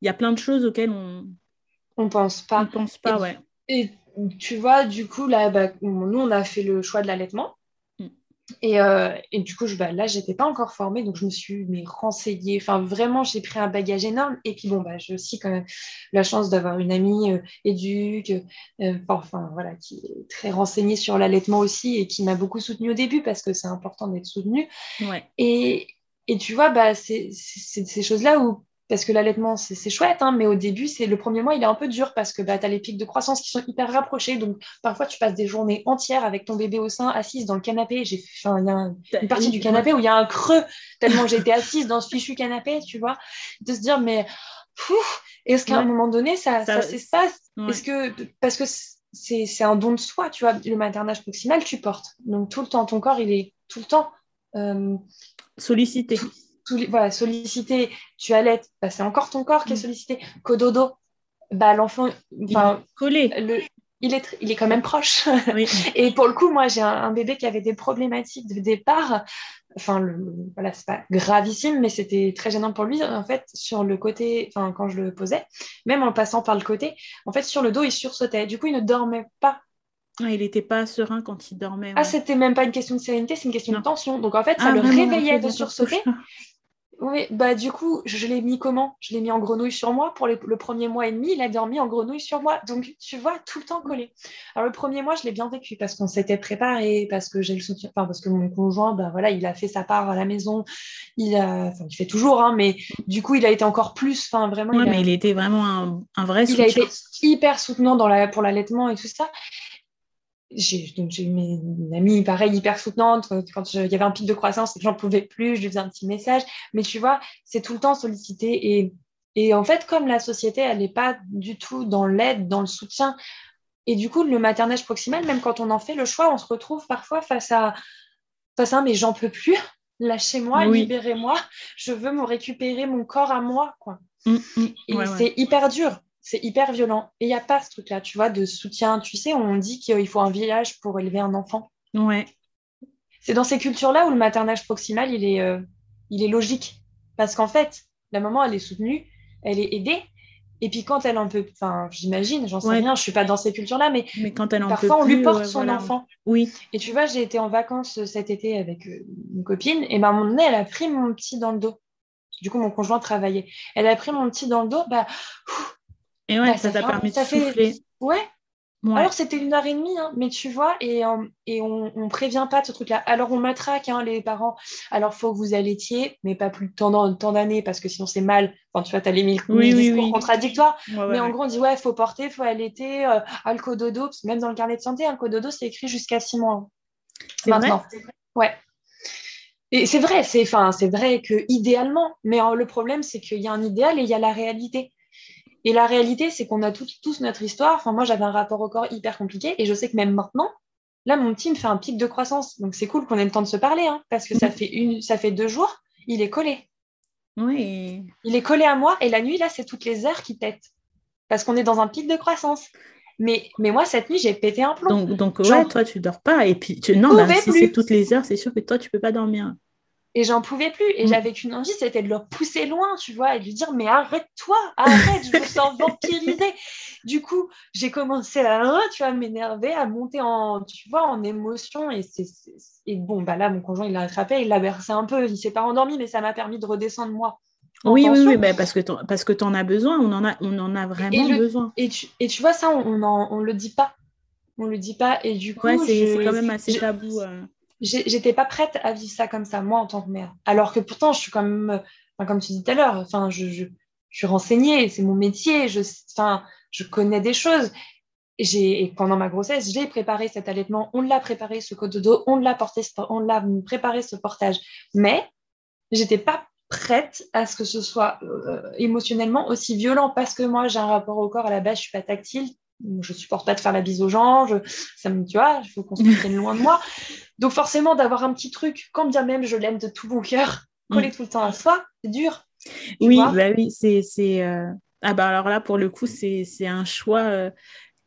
S1: il y a plein de choses auxquelles on
S4: on pense pas.
S1: On pense pas,
S4: et,
S1: ouais.
S4: Et tu vois, du coup, là, bah, nous, on a fait le choix de l'allaitement. Mm. Et, euh, et, du coup, je, bah, là, j'étais pas encore formée, donc je me suis mais, renseignée. Enfin, vraiment, j'ai pris un bagage énorme. Et puis, bon, bah, j'ai aussi quand même la chance d'avoir une amie euh, éduque, euh, enfin, voilà, qui est très renseignée sur l'allaitement aussi et qui m'a beaucoup soutenue au début parce que c'est important d'être soutenue.
S1: Ouais.
S4: Et, et tu vois, bah, c'est ces choses-là où parce que l'allaitement, c'est chouette, hein, mais au début, c'est le premier mois, il est un peu dur parce que bah, tu as les pics de croissance qui sont hyper rapprochés. Donc, parfois, tu passes des journées entières avec ton bébé au sein, assise dans le canapé. J'ai il y a une partie du canapé où il y a un creux, tellement j'étais assise dans ce fichu canapé, tu vois. De se dire, mais est-ce qu'à un moment donné, ça, ça, s'espace? Est-ce que, parce que c'est un don de soi, tu vois, le maternage proximal, tu portes. Donc, tout le temps, ton corps, il est tout le temps
S1: euh, sollicité
S4: voilà, sollicité, tu allaites, bah, c'est encore ton corps qui est mm. sollicité. Cododo, bah, l'enfant,
S1: collé.
S4: Le, il est, il est quand même proche. et pour le coup, moi, j'ai un, bébé qui avait des problématiques de départ. Enfin, le, voilà, c'est pas gravissime, mais c'était très gênant pour lui. En fait, sur le côté, enfin, quand je le posais, même en passant par le côté, en fait, sur le dos, il sursautait. Du coup, il ne dormait pas.
S1: Ah, il n'était pas serein quand il dormait.
S4: Ah, c'était même pas une question de sérénité, c'est une question de tension. Donc, en fait, ça ah, le réveillait de sursauter. Oui, bah du coup, je l'ai mis comment? Je l'ai mis en grenouille sur moi. Pour le premier mois et demi, il a dormi en grenouille sur moi. Donc, tu vois, tout le temps collé. Alors, le premier mois, je l'ai bien vécu parce qu'on s'était préparé, parce que j'ai le soutien, enfin, parce que mon conjoint, bah voilà, il a fait sa part à la maison. Il a, enfin, il fait toujours, hein, mais du coup, il a été encore plus, enfin, vraiment.
S1: Oui, mais il était vraiment un, un vrai
S4: soutien. Il a été hyper soutenant dans la, pour l'allaitement et tout ça. J'ai donc j'ai eu une amie pareil hyper soutenante. Quand il y avait un pic de croissance j'en pouvais plus je lui faisais un petit message. Mais tu vois c'est tout le temps sollicité. Et, et en fait comme la société elle n'est pas du tout dans l'aide dans le soutien. Et du coup le maternage proximal même quand on en fait le choix on se retrouve parfois face à face à mais j'en peux plus. Lâchez-moi libérez-moi. Je veux me récupérer mon corps à moi quoi. Mm, mm. et c'est hyper dur c'est hyper violent. Et il n'y a pas ce truc-là, tu vois, de soutien. Tu sais, on dit qu'il faut un village pour élever un enfant.
S1: Ouais.
S4: C'est dans ces cultures-là où le maternage proximal, il est, euh, il est logique. Parce qu'en fait, la maman, elle est soutenue, elle est aidée. Et puis quand elle en peut, enfin, j'imagine, j'en sais rien, je suis pas dans ces cultures-là, mais,
S1: mais quand elle en
S4: parfois
S1: on
S4: lui porte son enfant.
S1: Oui.
S4: Et tu vois, j'ai été en vacances cet été avec euh, une copine, et ben, à un moment donné, elle a pris mon petit dans le dos. Du coup, mon conjoint travaillait. Elle a pris mon petit dans le dos, bah,
S1: et ouais, bah, ça t'a permis de souffler.
S4: Ouais. Alors, c'était une heure et demie, hein, mais tu vois, et, euh, et on ne prévient pas de ce truc-là. Alors, on matraque hein, les parents. Alors, faut que vous allaitiez, mais pas plus de tant, d'années, parce que sinon, c'est mal. Enfin, tu vois, tu as les mille, discours contradictoires. mais en gros, on dit, ouais, il faut porter, il faut allaiter, euh, alcododo. même dans le carnet de santé, alcododo, c'est écrit jusqu'à six mois.
S1: C'est maintenant.
S4: ouais. Et c'est vrai, c'est vrai que idéalement, mais euh, le problème, c'est qu'il y a un idéal et il y a la réalité. Et la réalité, c'est qu'on a tous notre histoire. Enfin, moi, j'avais un rapport au corps hyper compliqué et je sais que même maintenant, là, mon petit me fait un pic de croissance. Donc, c'est cool qu'on ait le temps de se parler hein, parce que ça, fait une, ça fait deux jours, il est collé.
S1: Oui.
S4: Il est collé à moi et la nuit, là, c'est toutes les heures qui pètent parce qu'on est dans un pic de croissance. Mais, mais moi, cette nuit, j'ai pété un plomb.
S1: Donc, donc ouais, toi, tu dors pas. Et puis, tu... non, si c'est toutes les heures, c'est sûr que toi, tu peux pas dormir.
S4: Et j'en pouvais plus. Et mm. j'avais qu'une envie, c'était de le pousser loin, tu vois, et de lui dire, mais arrête-toi, arrête, je me sens vampirisée. Du coup, j'ai commencé à, tu vois, m'énerver, à monter en, tu vois, en émotion. Et, c'est, et bon, bah là, mon conjoint, il l'a attrapé, il l'a bercé un peu. Il s'est pas endormi, mais ça m'a permis de redescendre moi.
S1: Oui, oui, oui, bah, parce que parce que tu en as besoin, on en a, on en a vraiment besoin.
S4: Et tu, et tu vois, ça, on ne on le dit pas. On le dit pas. Et du coup,
S1: c'est, quand même assez tabou. Euh
S4: j'étais pas prête à vivre ça comme ça, moi, en tant que mère. Alors que pourtant, je suis quand même, comme tu dis tout à l'heure, enfin, je, je, suis renseignée, c'est mon métier, je, enfin, je connais des choses. Et pendant ma grossesse, j'ai préparé cet allaitement, on l'a préparé, ce dos, on l'a porté, on l'a préparé ce portage. Mais j'étais pas prête à ce que ce soit euh, émotionnellement aussi violent parce que moi, j'ai un rapport au corps à la base, je suis pas tactile, je supporte pas de faire la bise aux gens, je, ça me, tu vois, il faut qu'on se tienne loin de moi. Donc forcément, d'avoir un petit truc, quand bien même je l'aime de tout mon cœur, coller mm. tout le temps à soi, c'est dur.
S1: Oui, bah oui, c'est... Euh... Ah bah alors là, pour le coup, c'est un choix euh,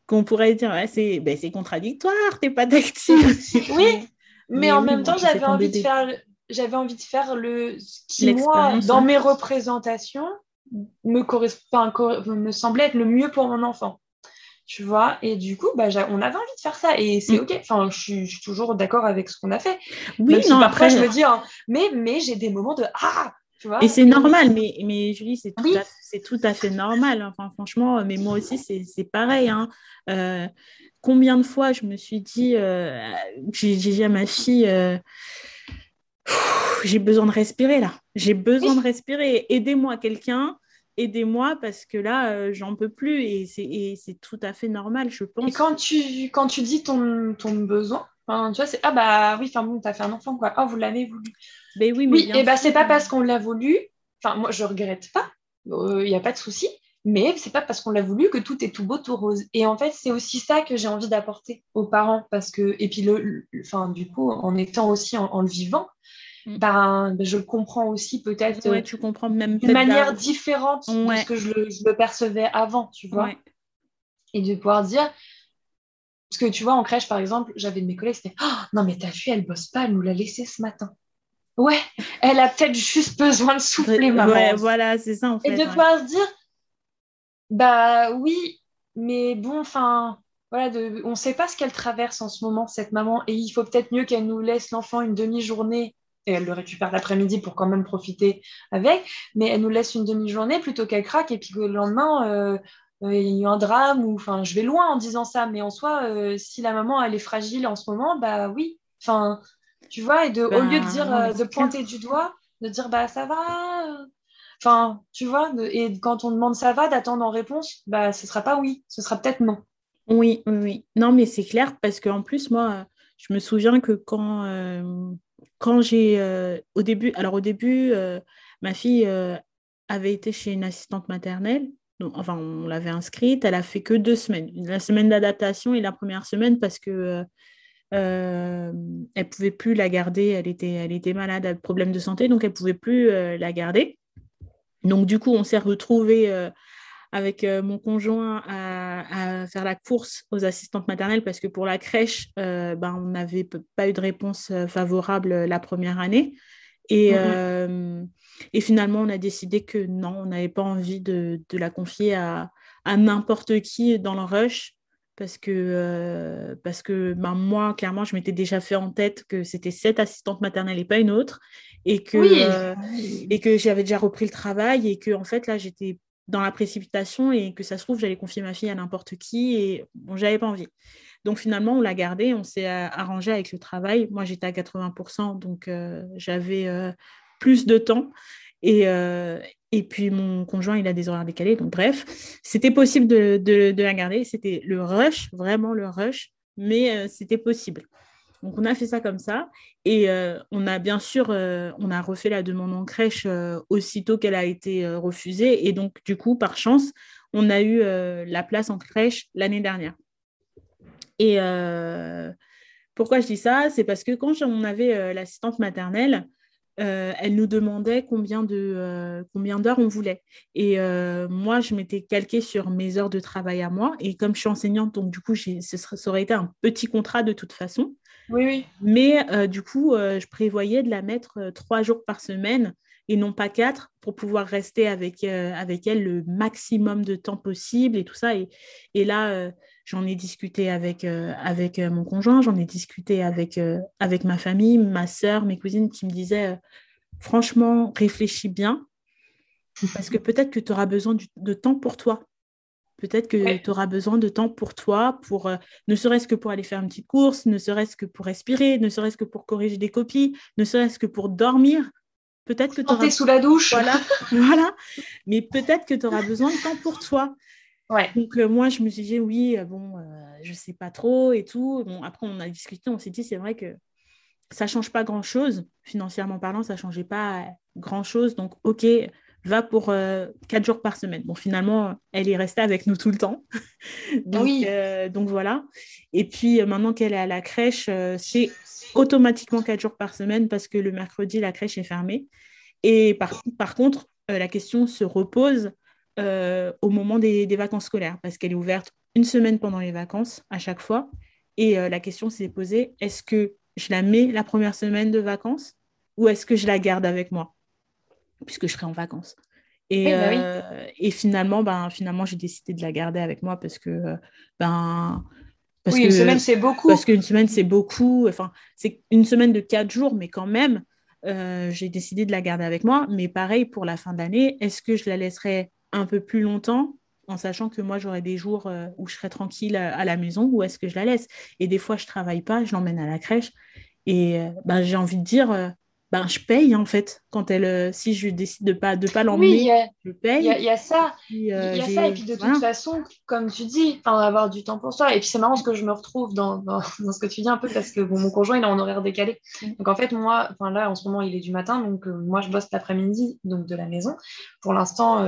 S1: qu'on pourrait dire, ouais, c'est ben, contradictoire, t'es pas tactile.
S4: oui, mais, en même temps, j'avais envie, de faire, j'avais envie de faire le ce qui, moi, dans hein. mes représentations, me, correspond, me semblait être le mieux pour mon enfant tu vois. Et du coup, bah, on avait envie de faire ça et c'est mm. OK. Enfin, je suis, toujours d'accord avec ce qu'on a fait. Oui, non, après, je me dis, hein, mais, mais j'ai des moments de Ah tu vois
S1: Et c'est normal, mais, mais Julie, c'est tout, tout, à fait normal. Enfin, franchement, mais moi aussi, c'est pareil. Hein. Euh, combien de fois je me suis dit, euh, j'ai dit à ma fille, euh, j'ai besoin de respirer là. J'ai besoin de respirer. Aidez-moi quelqu'un aidez-moi parce que là, euh, j'en peux plus et c'est tout à fait normal, je pense.
S4: Et quand tu, quand tu dis ton, ton besoin, tu vois, c'est ah bah oui, enfin bon, t'as fait un enfant quoi, oh vous l'avez voulu.
S1: Ben oui, mais
S4: oui, et bah c'est pas parce qu'on l'a voulu, enfin moi je regrette pas, il euh, n'y a pas de souci, mais c'est pas parce qu'on l'a voulu que tout est tout beau, tout rose. Et en fait, c'est aussi ça que j'ai envie d'apporter aux parents parce que, et puis le, enfin du coup, en étant aussi en le vivant. Ben, ben, je le comprends aussi peut-être
S1: ouais, tu comprends même
S4: d'une manière différente de ce que je le, percevais avant, tu vois. Et de pouvoir dire, parce que tu vois, en crèche, par exemple, j'avais de mes collègues, c'était oh, non, mais ta fille, elle bosse pas, elle nous l'a laissé ce matin. Ouais, elle a peut-être juste besoin de souffler, maman.
S1: Ouais, voilà, c'est ça en fait.
S4: Et de pouvoir se dire, bah oui, mais bon, enfin, voilà, de, on ne sait pas ce qu'elle traverse en ce moment, cette maman, et il faut peut-être mieux qu'elle nous laisse l'enfant une demi-journée et elle le récupère l'après-midi pour quand même profiter avec, mais elle nous laisse une demi-journée plutôt qu'elle craque. Et puis que le lendemain, euh, euh, il y a eu un drame ou enfin, je vais loin en disant ça, mais en soi, euh, si la maman elle est fragile en ce moment, bah oui, enfin, tu vois, et de, au lieu de ben, dire, de pointer du doigt, de dire bah ça va, enfin, tu vois, et quand on demande ça va, d'attendre en réponse, bah ce sera pas oui, ce sera peut-être non.
S1: Oui, oui, oui. Non, mais c'est clair parce qu'en plus, moi, je me souviens que quand, quand j'ai. au début, alors au début, ma fille avait été chez une assistante maternelle. Donc, enfin, on l'avait inscrite. Elle a fait que deux semaines. La semaine d'adaptation et la première semaine parce que euh, elle pouvait plus la garder. Elle était, elle était malade, elle problème de santé, donc elle pouvait plus euh, la garder. Donc du coup, on s'est retrouvés euh, avec mon conjoint à, faire la course aux assistantes maternelles parce que pour la crèche, ben, on n'avait pas eu de réponse favorable la première année. Et, mm-hmm. et, finalement, on a décidé que non, on n'avait pas envie de, de la confier à, à n'importe qui dans le rush parce que, euh, parce que ben, moi, clairement, je m'étais déjà fait en tête que c'était cette assistante maternelle et pas une autre, et que, euh, et que j'avais déjà repris le travail, et que, en fait, là, j'étais dans la précipitation, et que ça se trouve, j'allais confier ma fille à n'importe qui, et j'avais pas envie. Donc, finalement, on l'a gardée, on s'est arrangé avec le travail. Moi, j'étais à 80%, donc euh, j'avais plus de temps. Et, puis mon conjoint, il a des horaires décalés. Donc bref, c'était possible de, la garder. C'était le rush, vraiment le rush, mais euh, c'était possible. Donc on a fait ça comme ça. Et euh, on a bien sûr, euh, on a refait la demande en crèche aussitôt qu'elle a été refusée. Et donc du coup, par chance, on a eu la place en crèche l'année dernière. Et pourquoi je dis ça? C'est parce que quand on avait l'assistante maternelle, euh, elle nous demandait combien de euh, d'heures on voulait. Et euh, moi, je m'étais calquée sur mes heures de travail à moi. Et comme je suis enseignante, donc du coup, ce ça aurait été un petit contrat de toute façon.
S4: Oui.
S1: Mais du coup, je prévoyais de la mettre trois jours par semaine et non pas quatre pour pouvoir rester avec, elle le maximum de temps possible et tout ça. Et, là, J'en ai discuté avec, euh, euh, mon conjoint, j'en ai discuté avec, euh, ma famille, ma sœur, mes cousines qui me disaient franchement, réfléchis bien, parce que peut-être que tu auras besoin de temps pour toi. Peut-être que tu auras besoin de temps pour toi, pour ne serait-ce que pour aller faire une petite course, ne serait-ce que pour respirer, ne serait-ce que pour corriger des copies, ne serait-ce que pour dormir. Peut-être que tu auras...
S4: sous la douche.
S1: Voilà, voilà. Mais peut-être que tu auras besoin de temps pour toi. Donc euh, moi, je me suis dit, oui, euh, bon, euh, je sais pas trop et tout. Bon, après, on a discuté, on s'est dit, c'est vrai que ça change pas grand-chose. Financièrement parlant, ça changeait pas grand-chose. Donc, OK, va pour quatre jours par semaine. Bon, finalement, elle est restée avec nous tout le temps. donc, oui. donc voilà. Et puis, maintenant qu'elle est à la crèche, c'est automatiquement quatre jours par semaine parce que le mercredi, la crèche est fermée. Et par, par contre, la question se repose euh, au moment des, vacances scolaires, parce qu'elle est ouverte une semaine pendant les vacances à chaque fois. Et euh, la question s'est posée, est-ce que je la mets la première semaine de vacances ou est-ce que je la garde avec moi, puisque je serai en vacances et, bah euh, et, finalement, ben, finalement j'ai décidé de la garder avec moi parce que ben,
S4: parce oui, une semaine, c'est beaucoup.
S1: Parce qu'une semaine, c'est beaucoup. Enfin, c'est une semaine de quatre jours, mais quand même, j'ai décidé de la garder avec moi. Mais pareil, pour la fin d'année, est-ce que je la laisserai un peu plus longtemps en sachant que moi j'aurai des jours euh, où je serai tranquille à, la maison ou est-ce que je la laisse? Et des fois je travaille pas, je l'emmène à la crèche et euh, ben, j'ai envie de dire euh, ben, je paye en fait. Quand elle, euh, si je décide de pas de pas l'emmener, oui, je paye.
S4: Il y, a ça. Il y a euh, ça. Et puis de toute façon, comme tu dis, avoir du temps pour soi. Et puis c'est marrant ce que je me retrouve dans, dans, ce que tu dis un peu parce que bon, mon conjoint il est en horaire décalé. Mm. Donc en fait moi, enfin là en ce moment il est du matin, donc euh, moi je bosse l'après-midi donc de la maison. Pour l'instant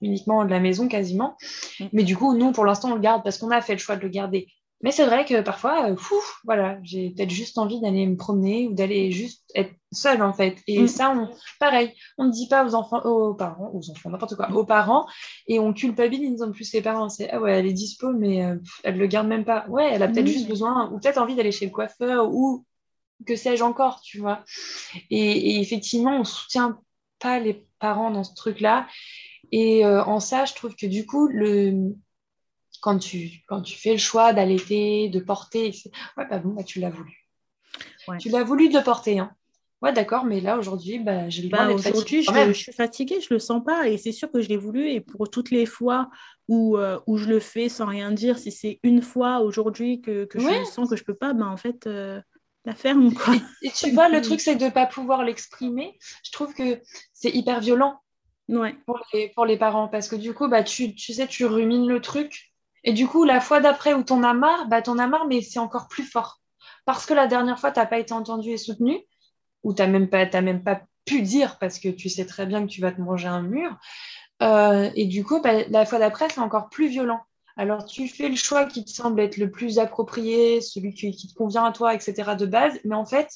S4: uniquement de la maison quasiment. Mm. Mais du coup nous pour l'instant on le garde parce qu'on a fait le choix de le garder mais c'est vrai que parfois, euh, voilà, j'ai peut-être juste envie d'aller me promener ou d'aller juste être seule en fait. Et mm. ça, on, pareil, on ne dit pas aux enfants, aux parents, aux enfants, n'importe quoi, aux parents, et on culpabilise en plus les parents. C'est ah ouais, elle est dispo, mais euh, elle le garde même pas. Ouais, elle a peut-être juste besoin, ou peut-être envie d'aller chez le coiffeur, ou que sais-je encore, tu vois. Et, et, effectivement, on soutient pas les parents dans ce truc-là. Et euh, en ça, je trouve que du coup, le, quand tu, quand tu fais le choix d'allaiter, de porter, ouais, bah bon, bah, tu l'as voulu. Tu l'as voulu de le porter. Hein. Ouais, d'accord, mais là, aujourd'hui, bah, j'ai le
S1: bah, Aujourd'hui, je, suis fatiguée, je ne le sens pas. Et c'est sûr que je l'ai voulu. Et pour toutes les fois où, euh, où je le fais sans rien dire, si c'est une fois aujourd'hui que, que je sens que je ne peux pas, ben, en fait, euh, la ferme. Quoi.
S4: Et, tu vois, le truc, c'est de ne pas pouvoir l'exprimer. Je trouve que c'est hyper violent
S1: ouais.
S4: pour, les, pour les parents. Parce que du coup, bah, tu, tu sais, tu rumines le truc Et du coup, la fois d'après où t'en as marre, bah t'en as marre, mais c'est encore plus fort. Parce que la dernière fois, t'as pas été entendu et soutenu, ou t'as même pas, même pas pu dire parce que tu sais très bien que tu vas te manger un mur. Euh, et du coup, bah, la fois d'après, c'est encore plus violent. Alors, tu fais le choix qui te semble être le plus approprié, celui qui, qui te convient à toi, etc. de base, mais en fait,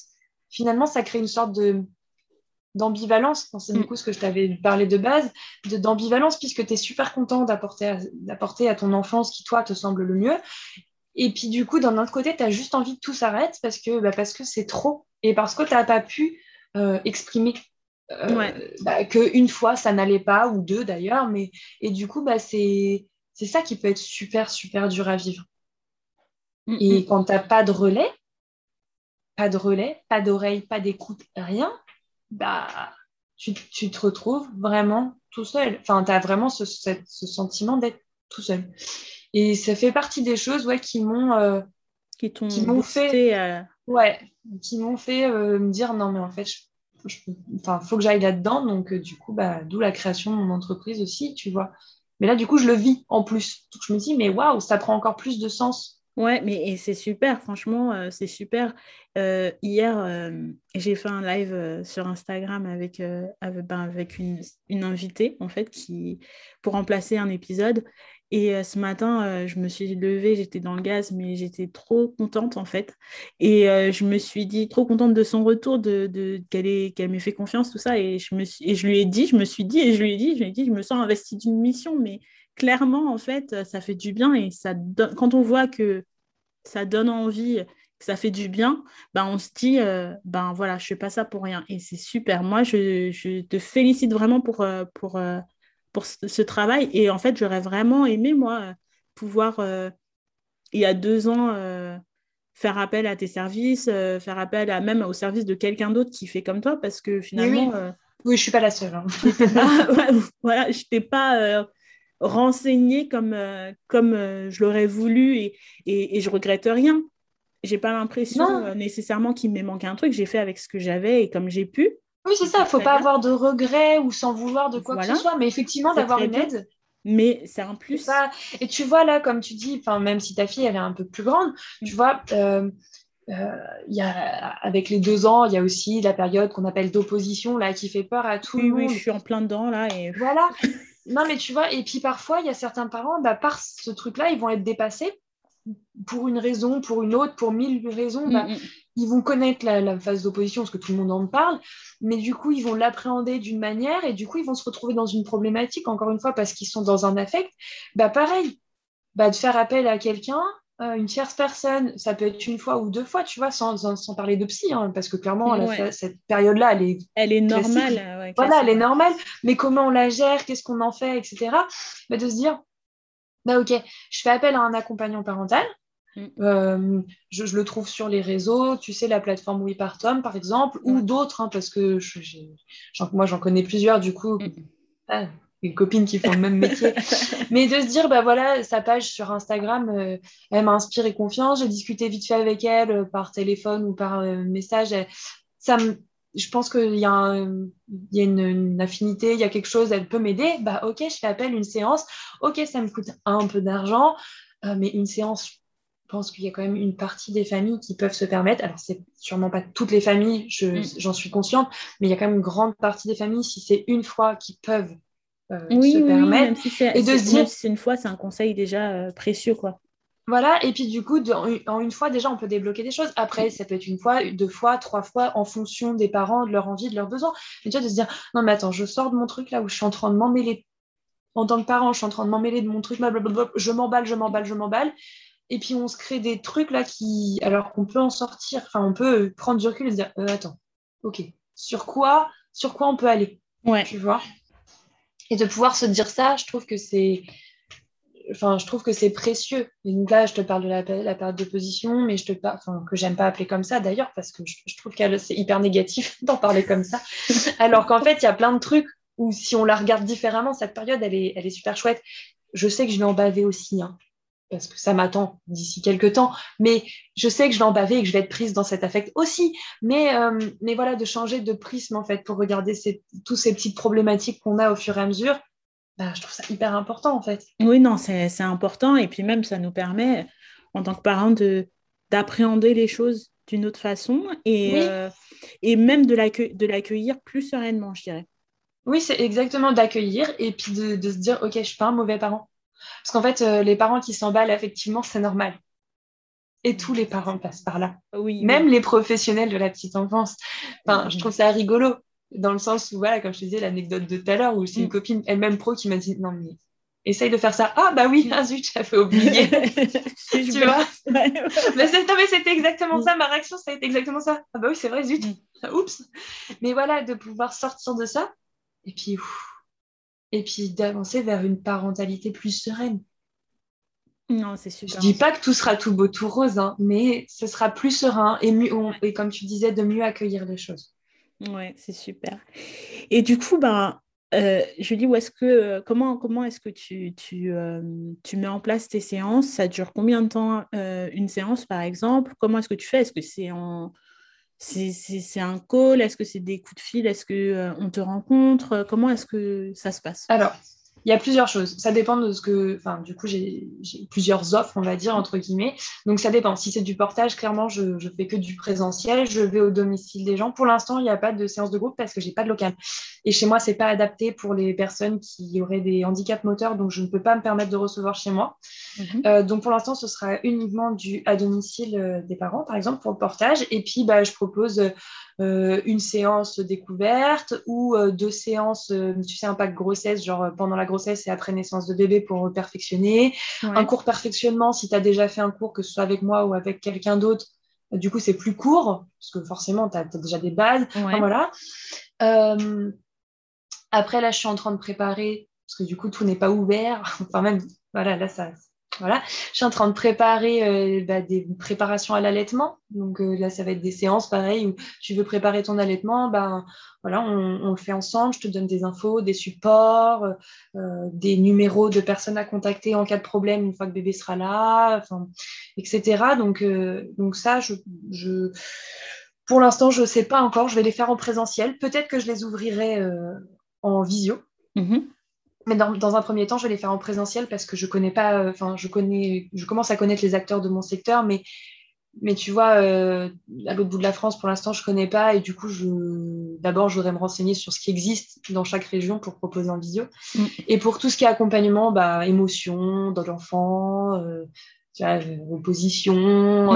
S4: finalement, ça crée une sorte de, d'ambivalence, c'est du mm. coup ce que je t'avais parlé de base, de, d'ambivalence, puisque tu es super content d'apporter à, à ton enfant ce qui, toi, te semble le mieux. Et puis, du coup, d'un autre côté, tu as juste envie que tout s'arrête parce que, bah, c'est trop et parce que tu n'as pas pu euh, exprimer euh, bah, qu'une fois, ça n'allait pas, ou deux d'ailleurs. Mais... Et du coup, bah, c'est, c'est ça qui peut être super, super dur à vivre. Mm, et mm. quand tu n'as pas de relais, pas de relais, pas d'oreille, pas d'écoute, rien, bah, tu, tu, te retrouves vraiment tout seul. Enfin, tu as vraiment ce, ce sentiment d'être tout seul. Et ça fait partie des choses ouais, qui m'ont euh,
S1: qui m'ont fait
S4: euh, ouais, qui m'ont fait euh, me dire non mais en fait enfin faut que j'aille là-dedans donc du coup bah d'où la création de mon entreprise aussi, tu vois. Mais là du coup je le vis en plus. Donc je me dis mais waouh, ça prend encore plus de sens
S1: Ouais, mais c'est super, franchement, euh, c'est super. Euh, hier, euh, j'ai fait un live sur Instagram avec, ben, avec une, une, invitée, en fait, qui, pour remplacer un épisode. Et ce matin, je me suis levée, j'étais dans le gaz, mais j'étais trop contente, en fait. Et je me suis dit, trop contente de son retour, de, de qu'elle qu'elle m'ait fait confiance, tout ça. Et je, me suis, et je lui ai dit, je me suis dit, et je lui ai dit, je lui ai dit, je me sens investie d'une mission, mais clairement, en fait, ça fait du bien et ça quand on voit que ça donne envie, que ça fait du bien, ben on se dit, euh, ben voilà, je fais pas ça pour rien. Et c'est super. Moi, je, te félicite vraiment pour, euh, pour, euh, pour ce, travail. Et en fait, j'aurais vraiment aimé, moi, pouvoir, il y a deux ans, faire appel à tes services, faire appel à, même au service de quelqu'un d'autre qui fait comme toi, parce que finalement...
S4: Oui, oui. je suis pas la seule. Hein.
S1: voilà, je t'ai pas renseigner comme, euh, comme euh, je l'aurais voulu et, et, et, je regrette rien. J'ai pas l'impression euh, nécessairement qu'il me manqué un truc. J'ai fait avec ce que j'avais et comme j'ai pu.
S4: Oui, c'est ça. Il faut pas avoir de regrets ou sans vouloir de quoi que ce soit, mais effectivement d'avoir une aide.
S1: Mais c'est un plus.
S4: Et tu vois là, comme tu dis, même si ta fille elle est un peu plus grande, tu mm. vois, y a, avec les deux ans, il y a aussi la période qu'on appelle d'opposition là qui fait peur à tout le monde.
S1: Oui, je suis en plein dedans là et
S4: voilà. Non, mais tu vois, et puis parfois, il y a certains parents, bah, par ce truc-là, ils vont être dépassés pour une raison, pour une autre, pour mille raisons. Bah, mm, mm. Ils vont connaître la, phase d'opposition, parce que tout le monde en parle, mais du coup, ils vont l'appréhender d'une manière, et du coup, ils vont se retrouver dans une problématique, encore une fois, parce qu'ils sont dans un affect. Bah, pareil, bah, de faire appel à quelqu'un, euh, une tierce personne, ça peut être une fois ou deux fois, tu vois, sans, sans, parler de psy, hein, parce que clairement, cette période-là, elle est.
S1: Elle est normale.
S4: voilà, elle est normale, mais comment on la gère, qu'est-ce qu'on en fait, etc. Bah, de se dire, bah, ok, je fais appel à un accompagnant parental. Mm. Euh, je, le trouve sur les réseaux, tu sais, la plateforme Oui par exemple, ou d'autres, hein, parce que moi, j'en connais plusieurs, du coup. Mm. Ah, une copine qui font le même métier. Mais de se dire, bah voilà, sa page sur Instagram, euh, elle m'a inspiré confiance. J'ai discuté vite fait avec elle euh, par téléphone ou par euh, message. ça je pense qu'il y a, il y a une, affinité, il y a quelque chose, elle peut m'aider. Bah ok, je fais appel une séance. Ok, ça me coûte un peu d'argent, mais une séance, je pense qu'il y a quand même une partie des familles qui peuvent se permettre. Alors, c'est sûrement pas toutes les familles, mm. j'en suis consciente, mais il y a quand même une grande partie des familles, si c'est une fois, qui peuvent
S1: euh, oui, se permettre. et de se dire, c'est une fois, c'est un conseil déjà euh, précieux, quoi.
S4: Voilà, et puis du coup, en une fois, déjà, on peut débloquer des choses. Après, ça peut être une fois, deux fois, trois fois, en fonction des parents, de leur envie, de leurs besoins. Mais tu vois, de se dire, non, mais attends, je sors de mon truc là où je suis en train de m'emmêler. En tant que parent, je suis en train de m'emmêler de mon truc, blablabla, je m'emballe, je m'emballe, je m'emballe. Et puis, on se crée des trucs là qui, alors qu'on peut en sortir, enfin, on peut prendre du recul et se dire, euh, attends, ok, sur quoi, sur quoi on peut aller
S1: Ouais.
S4: Tu vois? Et de pouvoir se dire ça, je trouve que c'est enfin, je trouve que c'est précieux. Et donc là, je te parle de la, la période d'opposition, mais je te parle, enfin, que j'aime pas appeler comme ça d'ailleurs, parce que je, trouve que c'est hyper négatif d'en parler comme ça. Alors qu'en fait, il y a plein de trucs où si on la regarde différemment, cette période, elle est, elle est super chouette. Je sais que je vais en baver aussi. Hein parce que ça m'attend d'ici quelques temps, mais je sais que je vais en baver et que je vais être prise dans cet affect aussi. Mais, euh, mais voilà, de changer de prisme en fait pour regarder ces, toutes ces petites problématiques qu'on a au fur et à mesure. bah, je trouve ça hyper important en fait.
S1: Oui, non, c'est important. Et puis même, ça nous permet, en tant que parents, d'appréhender les choses d'une autre façon et, euh, et même de l'accueillir plus sereinement, je dirais.
S4: Oui, c'est exactement d'accueillir et puis de, de, se dire, OK, je suis pas un mauvais parent. Parce qu'en fait, euh, les parents qui s'emballent, effectivement, c'est normal. Et tous les parents passent par là.
S1: Oui,
S4: Même les professionnels de la petite enfance. Enfin, je trouve ça rigolo dans le sens où, voilà, comme je te disais, l'anecdote de tout à l'heure, où c'est une mm. copine, elle-même pro, qui m'a dit Non, mais essaye de faire ça. Ah, bah oui, ah, zut, fait oublier. tu vois mais Non, mais c'était exactement mm. ça, ma réaction, ça a été exactement ça. Ah, bah oui, c'est vrai, zut. Oups. Mais voilà, de pouvoir sortir de ça, et puis, et puis d'avancer vers une parentalité plus sereine.
S1: Non, c'est super.
S4: Je dis pas que tout sera tout beau, tout rose, hein, mais ce sera plus serein et, mieux, et comme tu disais, de mieux accueillir les choses.
S1: Ouais, c'est super. Et du coup, ben, euh, Julie, où est-ce que, comment, comment est-ce que tu, tu, euh, tu, mets en place tes séances? Ça dure combien de temps euh, une séance, par exemple? Comment est-ce que tu fais? Est-ce que c'est en c'est un call Est-ce que c'est des coups de fil Est-ce qu'on on te rencontre Comment est-ce que ça se passe?
S4: Alors, il y a plusieurs choses. Ça dépend de ce que. Enfin, du coup, j'ai plusieurs offres, on va dire, entre guillemets. Donc, ça dépend. Si c'est du portage, clairement, je, ne fais que du présentiel. Je vais au domicile des gens. Pour l'instant, il n'y a pas de séance de groupe parce que j'ai pas de local. Et chez moi, c'est pas adapté pour les personnes qui auraient des handicaps moteurs. Donc, je ne peux pas me permettre de recevoir chez moi. Mhm. Euh, donc, pour l'instant, ce sera uniquement du à domicile euh, des parents, par exemple, pour le portage. Et puis, bah, je propose une séance découverte ou deux séances, tu sais, un pack grossesse, genre pendant la grossesse et après naissance de bébé pour perfectionner. Un cours perfectionnement, si tu as déjà fait un cours, que ce soit avec moi ou avec quelqu'un d'autre, du coup, c'est plus court, parce que forcément, tu as, déjà des bases. voilà. Euh, après, là, je suis en train de préparer, parce que du coup, tout n'est pas ouvert. enfin, même, voilà, là, ça, voilà, je suis en train de préparer euh, bah, des préparations à l'allaitement. Donc euh, là, ça va être des séances pareil où tu veux préparer ton allaitement. Ben voilà, on, le fait ensemble. Je te donne des infos, des supports, euh, des numéros de personnes à contacter en cas de problème une fois que bébé sera là, etc. Donc donc ça, je, je... pour l'instant, je ne sais pas encore. Je vais les faire en présentiel. Peut-être que je les ouvrirai en visio. Mm-hmm. Mais dans, un premier temps, je vais les faire en présentiel parce que je connais pas, euh, enfin, je connais, je commence à connaître les acteurs de mon secteur, mais, mais tu vois, euh, à l'autre bout de la France, pour l'instant, je connais pas et du coup, je, d'abord, je voudrais me renseigner sur ce qui existe dans chaque région pour proposer en visio. Mm. Et pour tout ce qui est accompagnement, bah, émotion dans l'enfant, euh, opposition.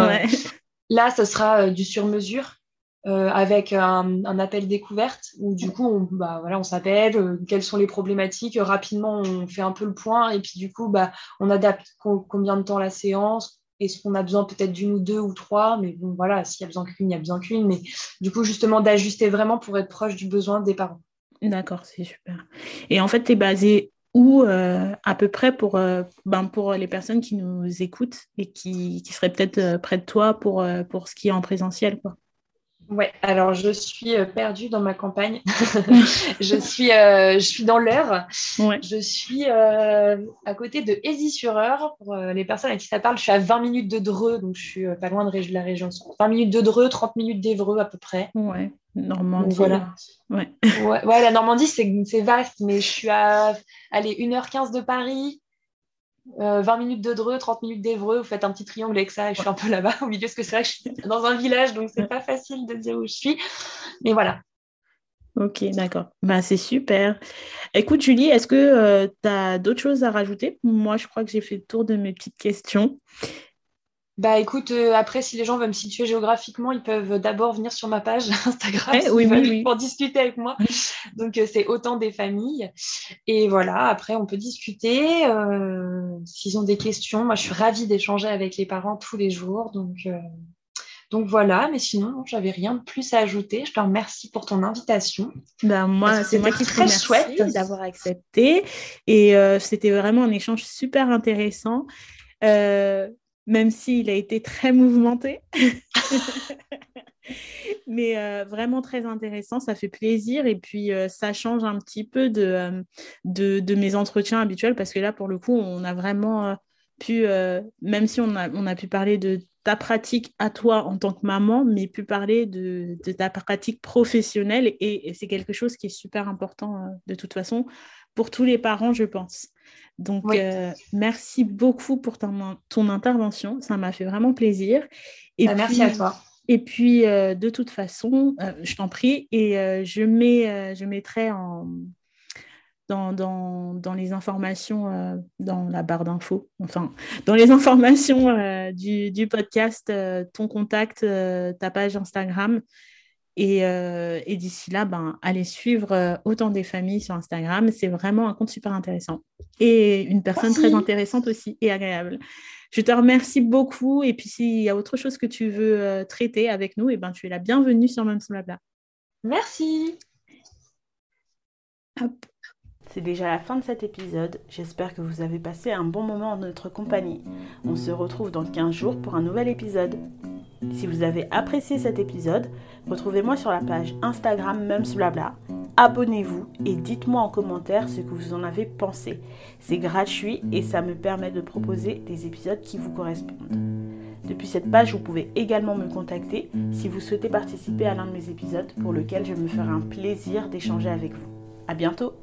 S4: là, ce sera du sur-mesure. Euh, avec un, appel découverte où du coup on, bah, voilà, on s'appelle, euh, quelles sont les problématiques, rapidement on fait un peu le point et puis du coup bah, on adapte combien de temps la séance, est-ce qu'on a besoin peut-être d'une ou deux ou trois, mais bon voilà, s'il y a besoin qu'une, il y a besoin qu'une, mais du coup justement d'ajuster vraiment pour être proche du besoin des parents.
S1: D'accord, c'est super. Et en fait, tu es basé où euh, à peu près pour, ben, pour les personnes qui nous écoutent et qui, qui seraient peut-être près de toi pour, pour ce qui est en présentiel quoi?
S4: Ouais, alors je suis euh, perdue dans ma campagne. je, suis, euh, je suis dans l'heure. Je suis euh, à côté de Aisy-sur-Eure. Pour les personnes à qui ça parle, je suis à 20 minutes de Dreux, donc je suis pas loin de la région. 20 minutes de Dreux, 30 minutes d'Evreux à peu près.
S1: Ouais, Normandie.
S4: voilà. Ouais. ouais. la Normandie, c'est vaste, mais je suis à allez, 1h15 de Paris, 20 euh, minutes de Dreux, 30 minutes d'Evreux, vous faites un petit triangle avec ça et je suis un peu là-bas au milieu, parce que c'est vrai que je suis dans un village, donc c'est pas facile de dire où je suis. Mais voilà.
S1: Ok, d'accord. Bah, c'est super. Écoute, Julie, est-ce que euh, tu as d'autres choses à rajouter? Moi, je crois que j'ai fait le tour de mes petites questions.
S4: Bah écoute, euh, après, si les gens veulent me situer géographiquement, ils peuvent d'abord venir sur ma page Instagram
S1: eh
S4: pour discuter avec moi. Donc euh, c'est autant des familles. Et voilà, après, on peut discuter. Euh, s'ils ont des questions, moi je suis ravie d'échanger avec les parents tous les jours. Donc, donc voilà, mais sinon, j'avais rien de plus à ajouter. Je te remercie pour ton invitation.
S1: Ben, moi, c'est moi qui te remercie chouette d'avoir accepté. Et c'était vraiment un échange super intéressant. Euh, même s'il a été très mouvementé. Mais euh, vraiment très intéressant, ça fait plaisir et puis euh, ça change un petit peu de, euh, de, mes entretiens habituels parce que là, pour le coup, on a vraiment pu, même si on a, pu parler de ta pratique à toi en tant que maman, mais pu parler de, ta pratique professionnelle. Et, c'est quelque chose qui est super important de toute façon pour tous les parents, je pense. Donc, euh, merci beaucoup pour ton, ton intervention. Ça m'a fait vraiment plaisir.
S4: Et bah, merci à toi.
S1: Et puis, euh, de toute façon, je t'en prie, et je, mets, je mettrai en, dans, dans, les informations, euh, dans la barre d'infos, enfin, dans les informations euh, du, du, podcast, euh, ton contact, ta page Instagram. Et, et d'ici là, ben, allez suivre Autant des familles sur Instagram. C'est vraiment un compte super intéressant. Et une personne très intéressante aussi et agréable. Je te remercie beaucoup. Et puis, s'il y a autre chose que tu veux traiter avec nous, et ben, tu es la bienvenue sur Même Blabla.
S4: Merci.
S1: Hop. C'est déjà la fin de cet épisode. J'espère que vous avez passé un bon moment en notre compagnie. On se retrouve dans 15 jours pour un nouvel épisode. Si vous avez apprécié cet épisode, retrouvez-moi sur la page Instagram Mumsblabla. Abonnez-vous et dites-moi en commentaire ce que vous en avez pensé. C'est gratuit et ça me permet de proposer des épisodes qui vous correspondent. Depuis cette page, vous pouvez également me contacter si vous souhaitez participer à l'un de mes épisodes pour lequel je me ferai un plaisir d'échanger avec vous. À bientôt!